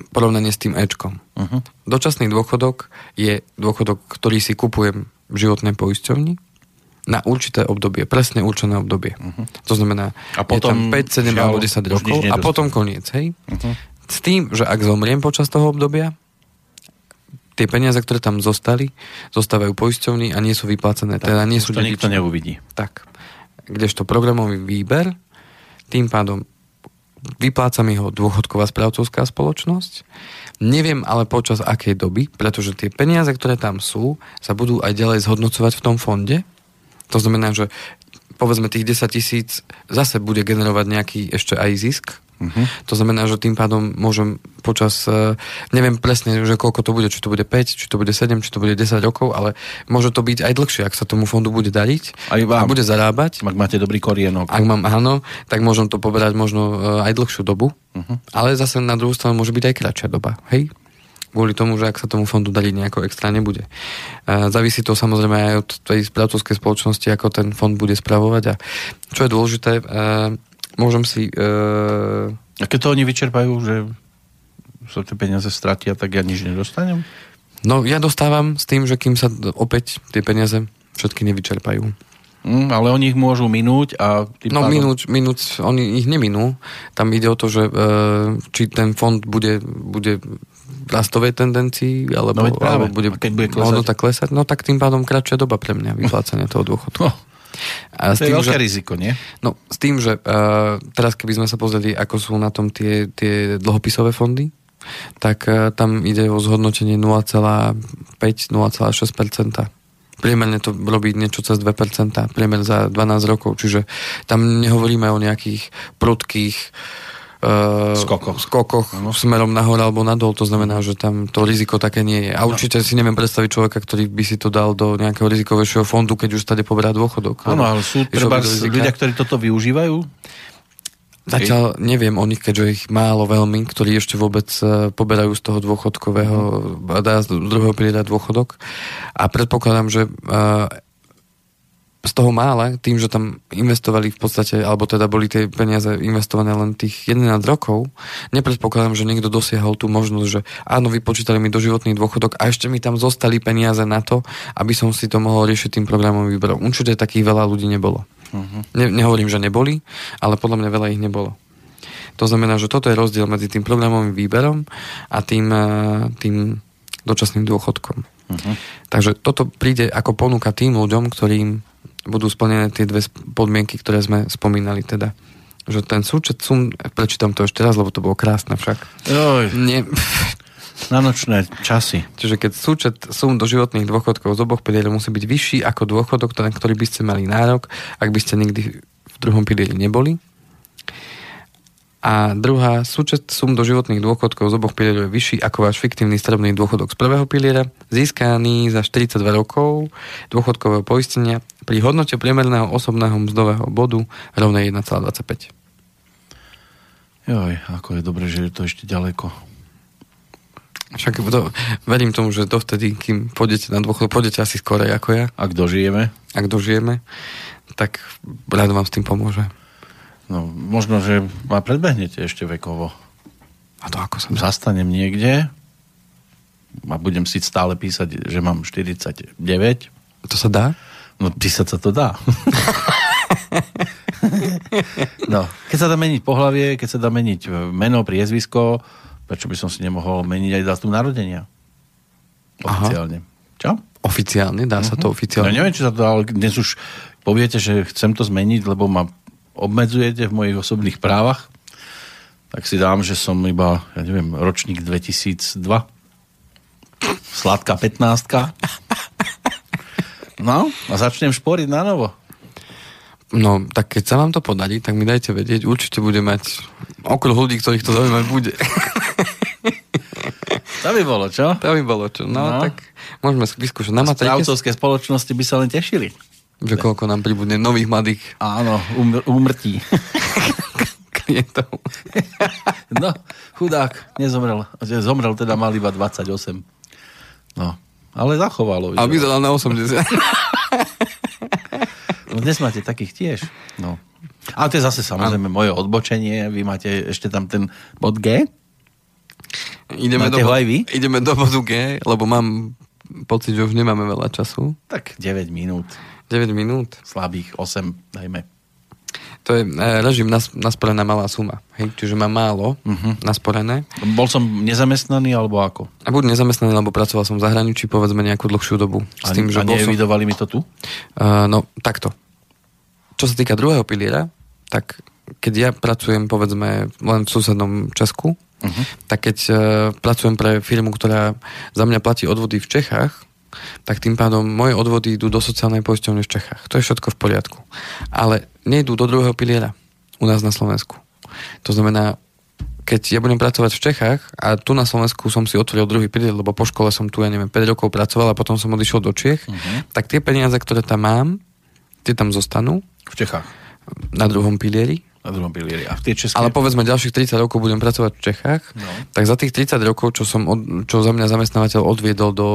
Porovnanie s tým Ečkom. Uh-huh. Dočasný dôchodok je dôchodok, ktorý si kupujem v životnej poisťovni na určité obdobie, presne určené obdobie. Uh-huh. To znamená, a potom, je tam 5, 7 alebo 10 rokov a potom koniec, hej? Uh-huh. S tým, že ak zomriem počas toho obdobia, tie peniaze, ktoré tam zostali, zostávajú poisťovní a nie sú vyplácené. Tak, teda nie sú to nikto neuvidí. Tak. Kdežto programový výber, tým pádom vypláca mi ho dôchodková správcovská spoločnosť. Neviem ale počas akej doby, pretože tie peniaze, ktoré tam sú, sa budú aj ďalej zhodnocovať v tom fonde. To znamená, že povedzme tých 10 tisíc zase bude generovať nejaký ešte aj zisk, Uh-huh. To znamená, že tým pádom môžem počas, e, neviem presne, že koľko to bude, či to bude 5, či to bude 7, či to bude 10 rokov, ale môže to byť aj dlhšie, ak sa tomu fondu bude dariť aj vám, a bude zarábať. Ak máte dobrý korienok. Ak mám áno, tak môžem to poberať možno e, aj dlhšiu dobu, uh-huh. ale zase na druhú stranu môže byť aj kratšia doba. Hej? kvôli tomu, že ak sa tomu fondu dariť nejako extra nebude. A závisí to samozrejme aj od tej správcovskej spoločnosti, ako ten fond bude spravovať a čo je dôležité, môžem si... Uh... A keď to oni vyčerpajú, že sa tie peniaze stratia, tak ja nič nedostanem? No ja dostávam s tým, že kým sa opäť tie peniaze všetky nevyčerpajú. Mm, ale oni ich môžu minúť a... No pádom... minúť, minúť, oni ich neminú. Tam ide o to, že e, či ten fond bude, bude rastovej tendencii, alebo, no alebo bude, keď bude klesať? hodnota klesať, no tak tým pádom kratšia doba pre mňa vyplácania toho dôchodku. No. A to tým, je veľké že, riziko, nie? No, s tým, že uh, teraz keby sme sa pozreli, ako sú na tom tie, tie dlhopisové fondy, tak uh, tam ide o zhodnotenie 0,5-0,6%. Priemerne to robí niečo cez 2%, priemer za 12 rokov, čiže tam nehovoríme o nejakých prudkých uh, skokoch, skokoch smerom nahor alebo nadol, to znamená, že tam to riziko také nie je. A no. určite si neviem predstaviť človeka, ktorý by si to dal do nejakého rizikovejšieho fondu, keď už tady poberá dôchodok. Áno, ale sú treba ľudia, ktorí toto využívajú? Zatiaľ neviem o nich, keďže ich málo veľmi, ktorí ešte vôbec e, poberajú z toho dôchodkového, z druhého piliera dôchodok. A predpokladám, že uh, z toho mála, tým, že tam investovali v podstate, alebo teda boli tie peniaze investované len tých 11 rokov, nepredpokladám, že niekto dosiahol tú možnosť, že áno, vypočítali mi doživotný dôchodok a ešte mi tam zostali peniaze na to, aby som si to mohol riešiť tým programom výberom. Určite takých veľa ľudí nebolo. Uh-huh. Ne, nehovorím, že neboli, ale podľa mňa veľa ich nebolo. To znamená, že toto je rozdiel medzi tým programovým výberom a tým, eh, tým dočasným dôchodkom. Uh-huh. Takže toto príde ako ponuka tým ľuďom, ktorým budú splnené tie dve podmienky, ktoré sme spomínali teda. Že ten súčet sum, prečítam to ešte raz, lebo to bolo krásne však. Oj. Nie. Na nočné časy. Čiže keď súčet sum do životných dôchodkov z oboch pilierov musí byť vyšší ako dôchodok, na ktorý by ste mali nárok, ak by ste nikdy v druhom pilieri neboli, a druhá, súčet sum do životných dôchodkov z oboch pilierov je vyšší ako váš fiktívny stredný dôchodok z prvého piliera, získaný za 42 rokov dôchodkového poistenia pri hodnote priemerného osobného mzdového bodu rovnej 1,25. Joj, ako je dobre, že je to ešte ďaleko. Však to, verím tomu, že dovtedy, kým pôjdete na dôchodok, pôjdete asi skorej ako ja. Ak dožijeme. Ak dožijeme, tak rád vám s tým pomôže. No, možno, že ma predbehnete ešte vekovo. A to ako sa... Zastanem niekde a budem si stále písať, že mám 49. To sa dá? No, písať sa to dá. no, keď sa dá meniť pohlavie, keď sa dá meniť meno, priezvisko, prečo by som si nemohol meniť aj dátum narodenia? Oficiálne. Aha. Čo? Oficiálne? Dá uh-huh. sa to mhm. oficiálne? No neviem, či sa to, ale dnes už poviete, že chcem to zmeniť, lebo ma obmedzujete v mojich osobných právach, tak si dám, že som iba, ja neviem, ročník 2002. Sladká 15. No, a začnem šporiť na novo. No, tak keď sa vám to podarí, tak mi dajte vedieť. Určite bude mať okolo ľudí, ktorých to zaujímať bude. To by bolo, čo? To by bolo, čo? No, no. tak môžeme vyskúšať. Na Správcovské spoločnosti by sa len tešili. Že koľko nám pribudne nových mladých. Áno, umr- umrtí. Klientov. no, chudák, nezomrel. Zomrel teda mal iba 28. No, ale zachovalo. A vyzeral na 80. no, dnes máte takých tiež. No. Ale to je zase samozrejme moje odbočenie. Vy máte ešte tam ten bod G? Ideme Máte do, ho aj vy? Ideme do bodu G, lebo mám pocit, že už nemáme veľa času. Tak 9 minút. 9 minút. Slabých 8, dajme. To je e, režim nas, nasporená malá suma. Hej? Čiže mám málo uh-huh. nasporené. Bol som nezamestnaný alebo ako? A buď nezamestnaný, alebo pracoval som v zahraničí povedzme nejakú dlhšiu dobu. S a, tým, že a nevidovali som... mi to tu? Uh, no, takto. Čo sa týka druhého piliera, tak keď ja pracujem povedzme len v susednom Česku, uh-huh. tak keď uh, pracujem pre firmu, ktorá za mňa platí odvody v Čechách, tak tým pádom moje odvody idú do sociálnej poisťovne v Čechách. To je všetko v poriadku. Ale nejdú do druhého piliera u nás na Slovensku. To znamená, keď ja budem pracovať v Čechách a tu na Slovensku som si otvoril druhý pilier, lebo po škole som tu, ja neviem, 5 rokov pracoval a potom som odišiel do Čech, uh-huh. tak tie peniaze, ktoré tam mám, tie tam zostanú. V Čechách. Na druhom pilieri. Na druhom pilieri. A v tie české... Ale povedzme, ďalších 30 rokov budem pracovať v Čechách, no. tak za tých 30 rokov, čo, som od, čo za mňa zamestnávateľ odviedol do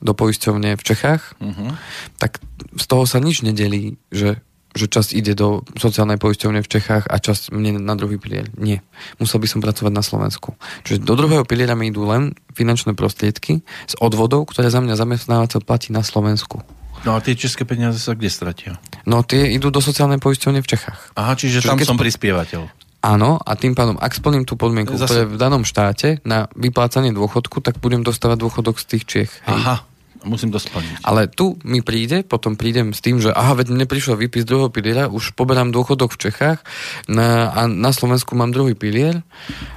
do poisťovne v Čechách, uh-huh. tak z toho sa nič nedelí, že, že časť ide do sociálnej poisťovne v Čechách a časť mne na druhý pilier. Nie. Musel by som pracovať na Slovensku. Čiže do druhého piliera mi idú len finančné prostriedky z odvodov, ktoré za mňa zamestnávateľ platí na Slovensku. No a tie české peniaze sa kde stratia? No tie idú do sociálnej poisťovne v Čechách. Aha, čiže, čiže tam som prispievateľ. Áno, a tým pádom, ak splním tú podmienku, Zase... ktorá je v danom štáte na vyplácanie dôchodku, tak budem dostávať dôchodok z tých Čiech. Hej. Aha, Musím to splniť. Ale tu mi príde, potom prídem s tým, že aha, veď mne prišiel výpis druhého piliera, už poberám dôchodok v Čechách na, a na Slovensku mám druhý pilier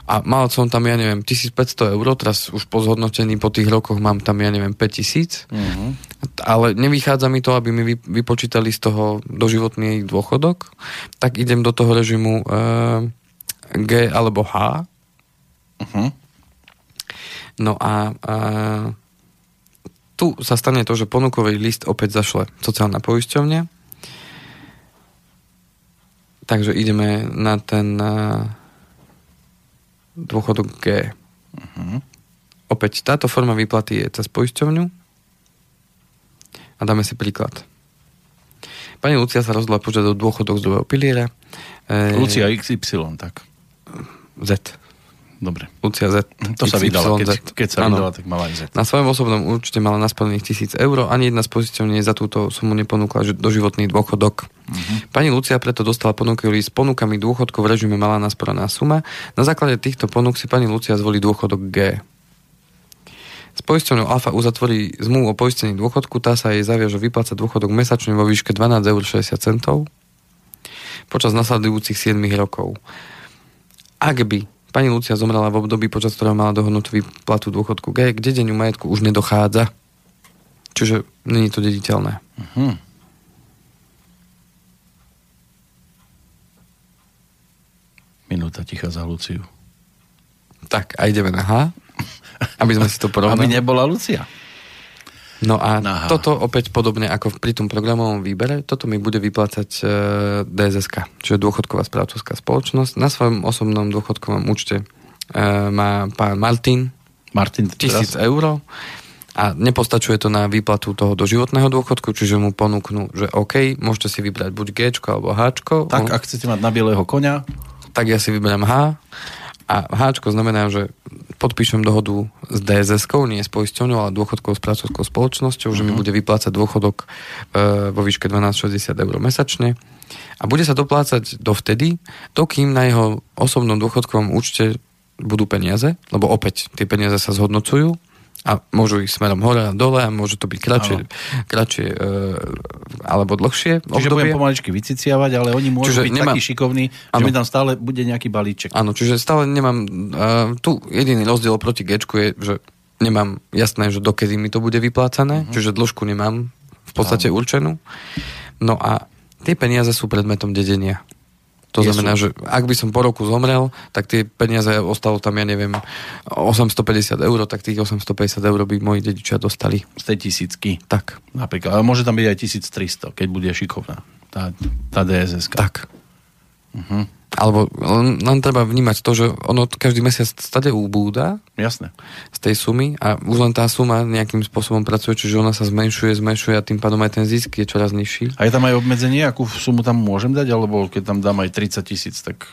a mal som tam, ja neviem, 1500 eur, teraz už po zhodnotení po tých rokoch mám tam, ja neviem, 5000, uh-huh. Mhm. ale nevychádza mi to, aby mi vypočítali z toho doživotný dôchodok, tak idem do toho režimu uh, G alebo H. Uh-huh. No a uh, tu sa stane to, že ponukový list opäť zašle sociálna poisťovňa. Takže ideme na ten uh, dôchodok G. Uh-huh. Opäť táto forma výplaty je cez poisťovňu. A dáme si príklad. Pani Lucia sa rozhodla požiadať dôchodok z druhého piliera. E... Lucia XY, tak. Z. Dobre. Lucia Z. To sa vydala, keď, keď sa ano. vydala, tak mala aj Z. Na svojom osobnom účte mala nasplnených tisíc eur, ani jedna z pozícií za túto sumu neponúkla doživotný dôchodok. Uh-huh. Pani Lucia preto dostala ponuky s ponukami dôchodkov v režime malá nasporaná suma. Na základe týchto ponúk si pani Lucia zvolí dôchodok G. S poisťovňou Alfa uzatvorí zmluvu o poistení dôchodku, tá sa jej zaviaže vyplácať dôchodok mesačne vo výške 12,60 eur počas nasledujúcich 7 rokov. Ak by Pani Lucia zomrela v období, počas ktorého mala dohodnúť výplatu dôchodku G, kde dedeniu majetku už nedochádza. Čiže není to dediteľné. Uh-huh. Minúta ticha za Luciu. Tak, a ideme na H, aby sme si to porovnali. Aby nebola Lucia. No a Aha. toto opäť podobne ako pri tom programovom výbere, toto mi bude vyplácať e, DSSK, čiže dôchodková správcovská spoločnosť. Na svojom osobnom dôchodkovom účte e, má pán Martin, Martin tisíc eur a nepostačuje to na výplatu toho doživotného dôchodku, čiže mu ponúknú, že OK, môžete si vybrať buď G alebo H. Tak, ak chcete mať na bieleho konia. Tak ja si vyberiem H a H znamená, že podpíšem dohodu s DSS-kou, nie s poisťovňou, ale dôchodkou s pracovskou spoločnosťou, uh-huh. že mi mhm. bude vyplácať dôchodok e, vo výške 1260 eur mesačne a bude sa doplácať dovtedy, dokým na jeho osobnom dôchodkovom účte budú peniaze, lebo opäť tie peniaze sa zhodnocujú a môžu ísť smerom hore a dole a môže to byť kratšie, kratšie e, alebo dlhšie Čiže obdobie. budem pomaličky vyciciavať, ale oni môžu čiže byť nemám, takí šikovní, ano. že mi tam stále bude nejaký balíček. Áno, čiže stále nemám, e, tu jediný rozdiel proti Gčku je, že nemám jasné, že dokedy mi to bude vyplácané, uh-huh. čiže dĺžku nemám v podstate ano. určenú. No a tie peniaze sú predmetom dedenia. To Je znamená, sú... že ak by som po roku zomrel, tak tie peniaze ostalo tam, ja neviem, 850 eur, tak tých 850 eur by moji dedičia dostali. Z tej tisícky? Tak. Napríklad. Ale môže tam byť aj 1300, keď bude šikovná tá, tá DSS. Tak. Uh-huh. Alebo len, len treba vnímať to, že ono každý mesiac stade ubúda Jasne. z tej sumy a už len tá suma nejakým spôsobom pracuje, čiže ona sa zmenšuje, zmenšuje a tým pádom aj ten zisk je čoraz nižší. A je tam aj obmedzenie, akú sumu tam môžem dať, alebo keď tam dám aj 30 tisíc, tak...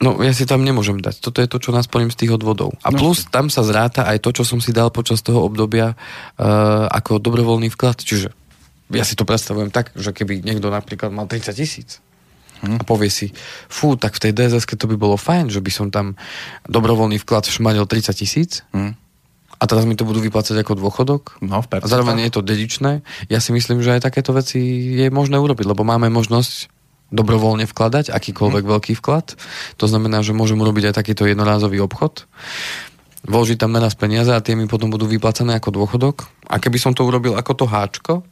No ja si tam nemôžem dať. Toto je to, čo nás plním z tých odvodov. A no, plus tam sa zráta aj to, čo som si dal počas toho obdobia uh, ako dobrovoľný vklad. Čiže ja si to predstavujem tak, že keby niekto napríklad mal 30 tisíc. A povie si, fú, tak v tej dss to by bolo fajn, že by som tam dobrovoľný vklad šmanil 30 tisíc hmm. a teraz mi to budú vyplácať ako dôchodok. No, a zároveň je to dedičné. Ja si myslím, že aj takéto veci je možné urobiť, lebo máme možnosť dobrovoľne vkladať, akýkoľvek hmm. veľký vklad. To znamená, že môžem urobiť aj takýto jednorázový obchod vložiť tam naraz peniaze a tie mi potom budú vyplácané ako dôchodok. A keby som to urobil ako to háčko,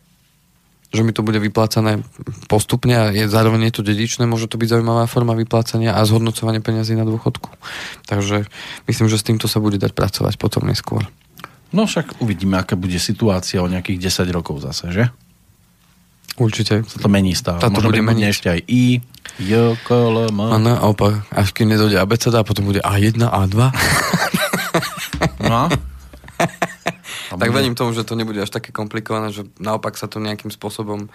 že mi to bude vyplácané postupne a je, zároveň je to dedičné, môže to byť zaujímavá forma vyplácania a zhodnocovanie peniazy na dôchodku. Takže myslím, že s týmto sa bude dať pracovať potom neskôr. No však uvidíme, aká bude situácia o nejakých 10 rokov zase, že? Určite. Sa to mení stále. Táto bude meniť ešte aj I, J, K, L, M. A naopak, až kým nedojde a potom bude A1, A2. no tak verím tomu, že to nebude až také komplikované, že naopak sa to nejakým spôsobom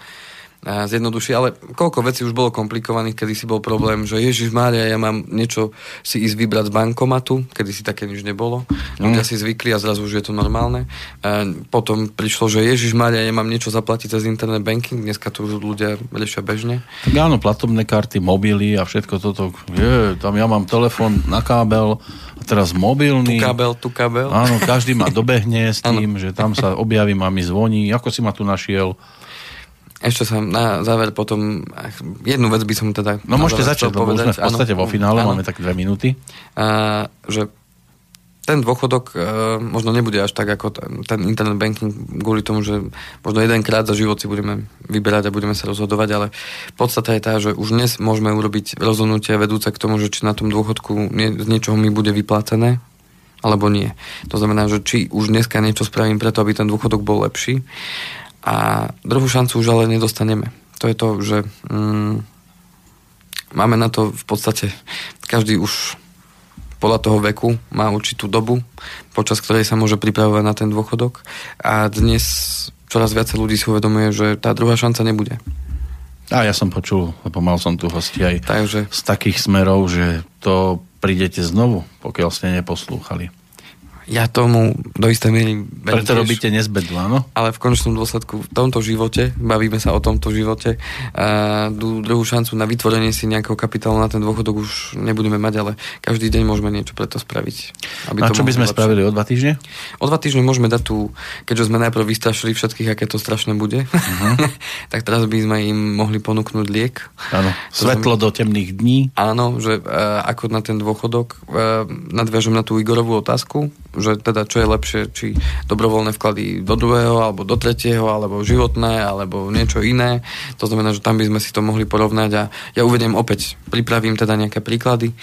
zjednoduší, ale koľko vecí už bolo komplikovaných, kedy si bol problém, že Ježiš Mária, ja mám niečo si ísť vybrať z bankomatu, kedy si také nič nebolo. Ľudia mm. si zvykli a zrazu už je to normálne. Potom prišlo, že Ježiš Mária, ja mám niečo zaplatiť cez internet banking, dneska to už ľudia riešia bežne. Tak áno, platobné karty, mobily a všetko toto. Je, tam ja mám telefón na kábel a teraz mobilný. Tu kábel, tu kábel. Áno, každý ma dobehne s tým, ano. že tam sa objavím a mi zvoní, ako si ma tu našiel. Ešte sa na záver potom, jednu vec by som teda... No môžete začať, lebo povedať. sme v podstate vo finále, áno. máme tak dve minúty. A, že ten dôchodok e, možno nebude až tak ako ten, ten internet banking kvôli tomu, že možno jedenkrát za život si budeme vyberať a budeme sa rozhodovať, ale podstata je tá, že už dnes môžeme urobiť rozhodnutie vedúce k tomu, že či na tom dôchodku nie, z niečoho mi bude vyplácené, alebo nie. To znamená, že či už dneska niečo spravím preto, aby ten dôchodok bol lepší a druhú šancu už ale nedostaneme. To je to, že mm, máme na to v podstate každý už podľa toho veku má určitú dobu, počas ktorej sa môže pripravovať na ten dôchodok a dnes čoraz viacej ľudí si uvedomuje, že tá druhá šanca nebude. A ja som počul, lebo mal som tu hosti aj Takže... z takých smerov, že to prídete znovu, pokiaľ ste neposlúchali ja tomu do istej miery... Preto tiež, robíte nezbedlu, áno? Ale v konečnom dôsledku v tomto živote, bavíme sa o tomto živote, uh, druhú šancu na vytvorenie si nejakého kapitálu na ten dôchodok už nebudeme mať, ale každý deň môžeme niečo preto spraviť. Aby a čo by sme lepšie. spravili o dva týždne? O dva týždne môžeme dať tu, keďže sme najprv vystrašili všetkých, aké to strašné bude, uh-huh. tak teraz by sme im mohli ponúknuť liek. Áno, svetlo do temných dní. Áno, že uh, ako na ten dôchodok uh, nadviažem na tú Igorovú otázku, že teda čo je lepšie, či dobrovoľné vklady do druhého, alebo do tretieho, alebo životné, alebo niečo iné. To znamená, že tam by sme si to mohli porovnať a ja uvediem opäť, pripravím teda nejaké príklady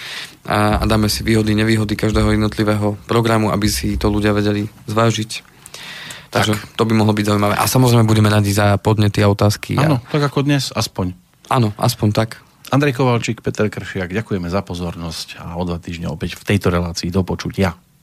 a, a dáme si výhody, nevýhody každého jednotlivého programu, aby si to ľudia vedeli zvážiť. Takže tak. to by mohlo byť zaujímavé. A samozrejme budeme radi za podnety a otázky. Áno, a... tak ako dnes, aspoň. Áno, aspoň tak. Andrej Kovalčík, Peter Kršiak, ďakujeme za pozornosť a o dva týždne opäť v tejto relácii do počutia.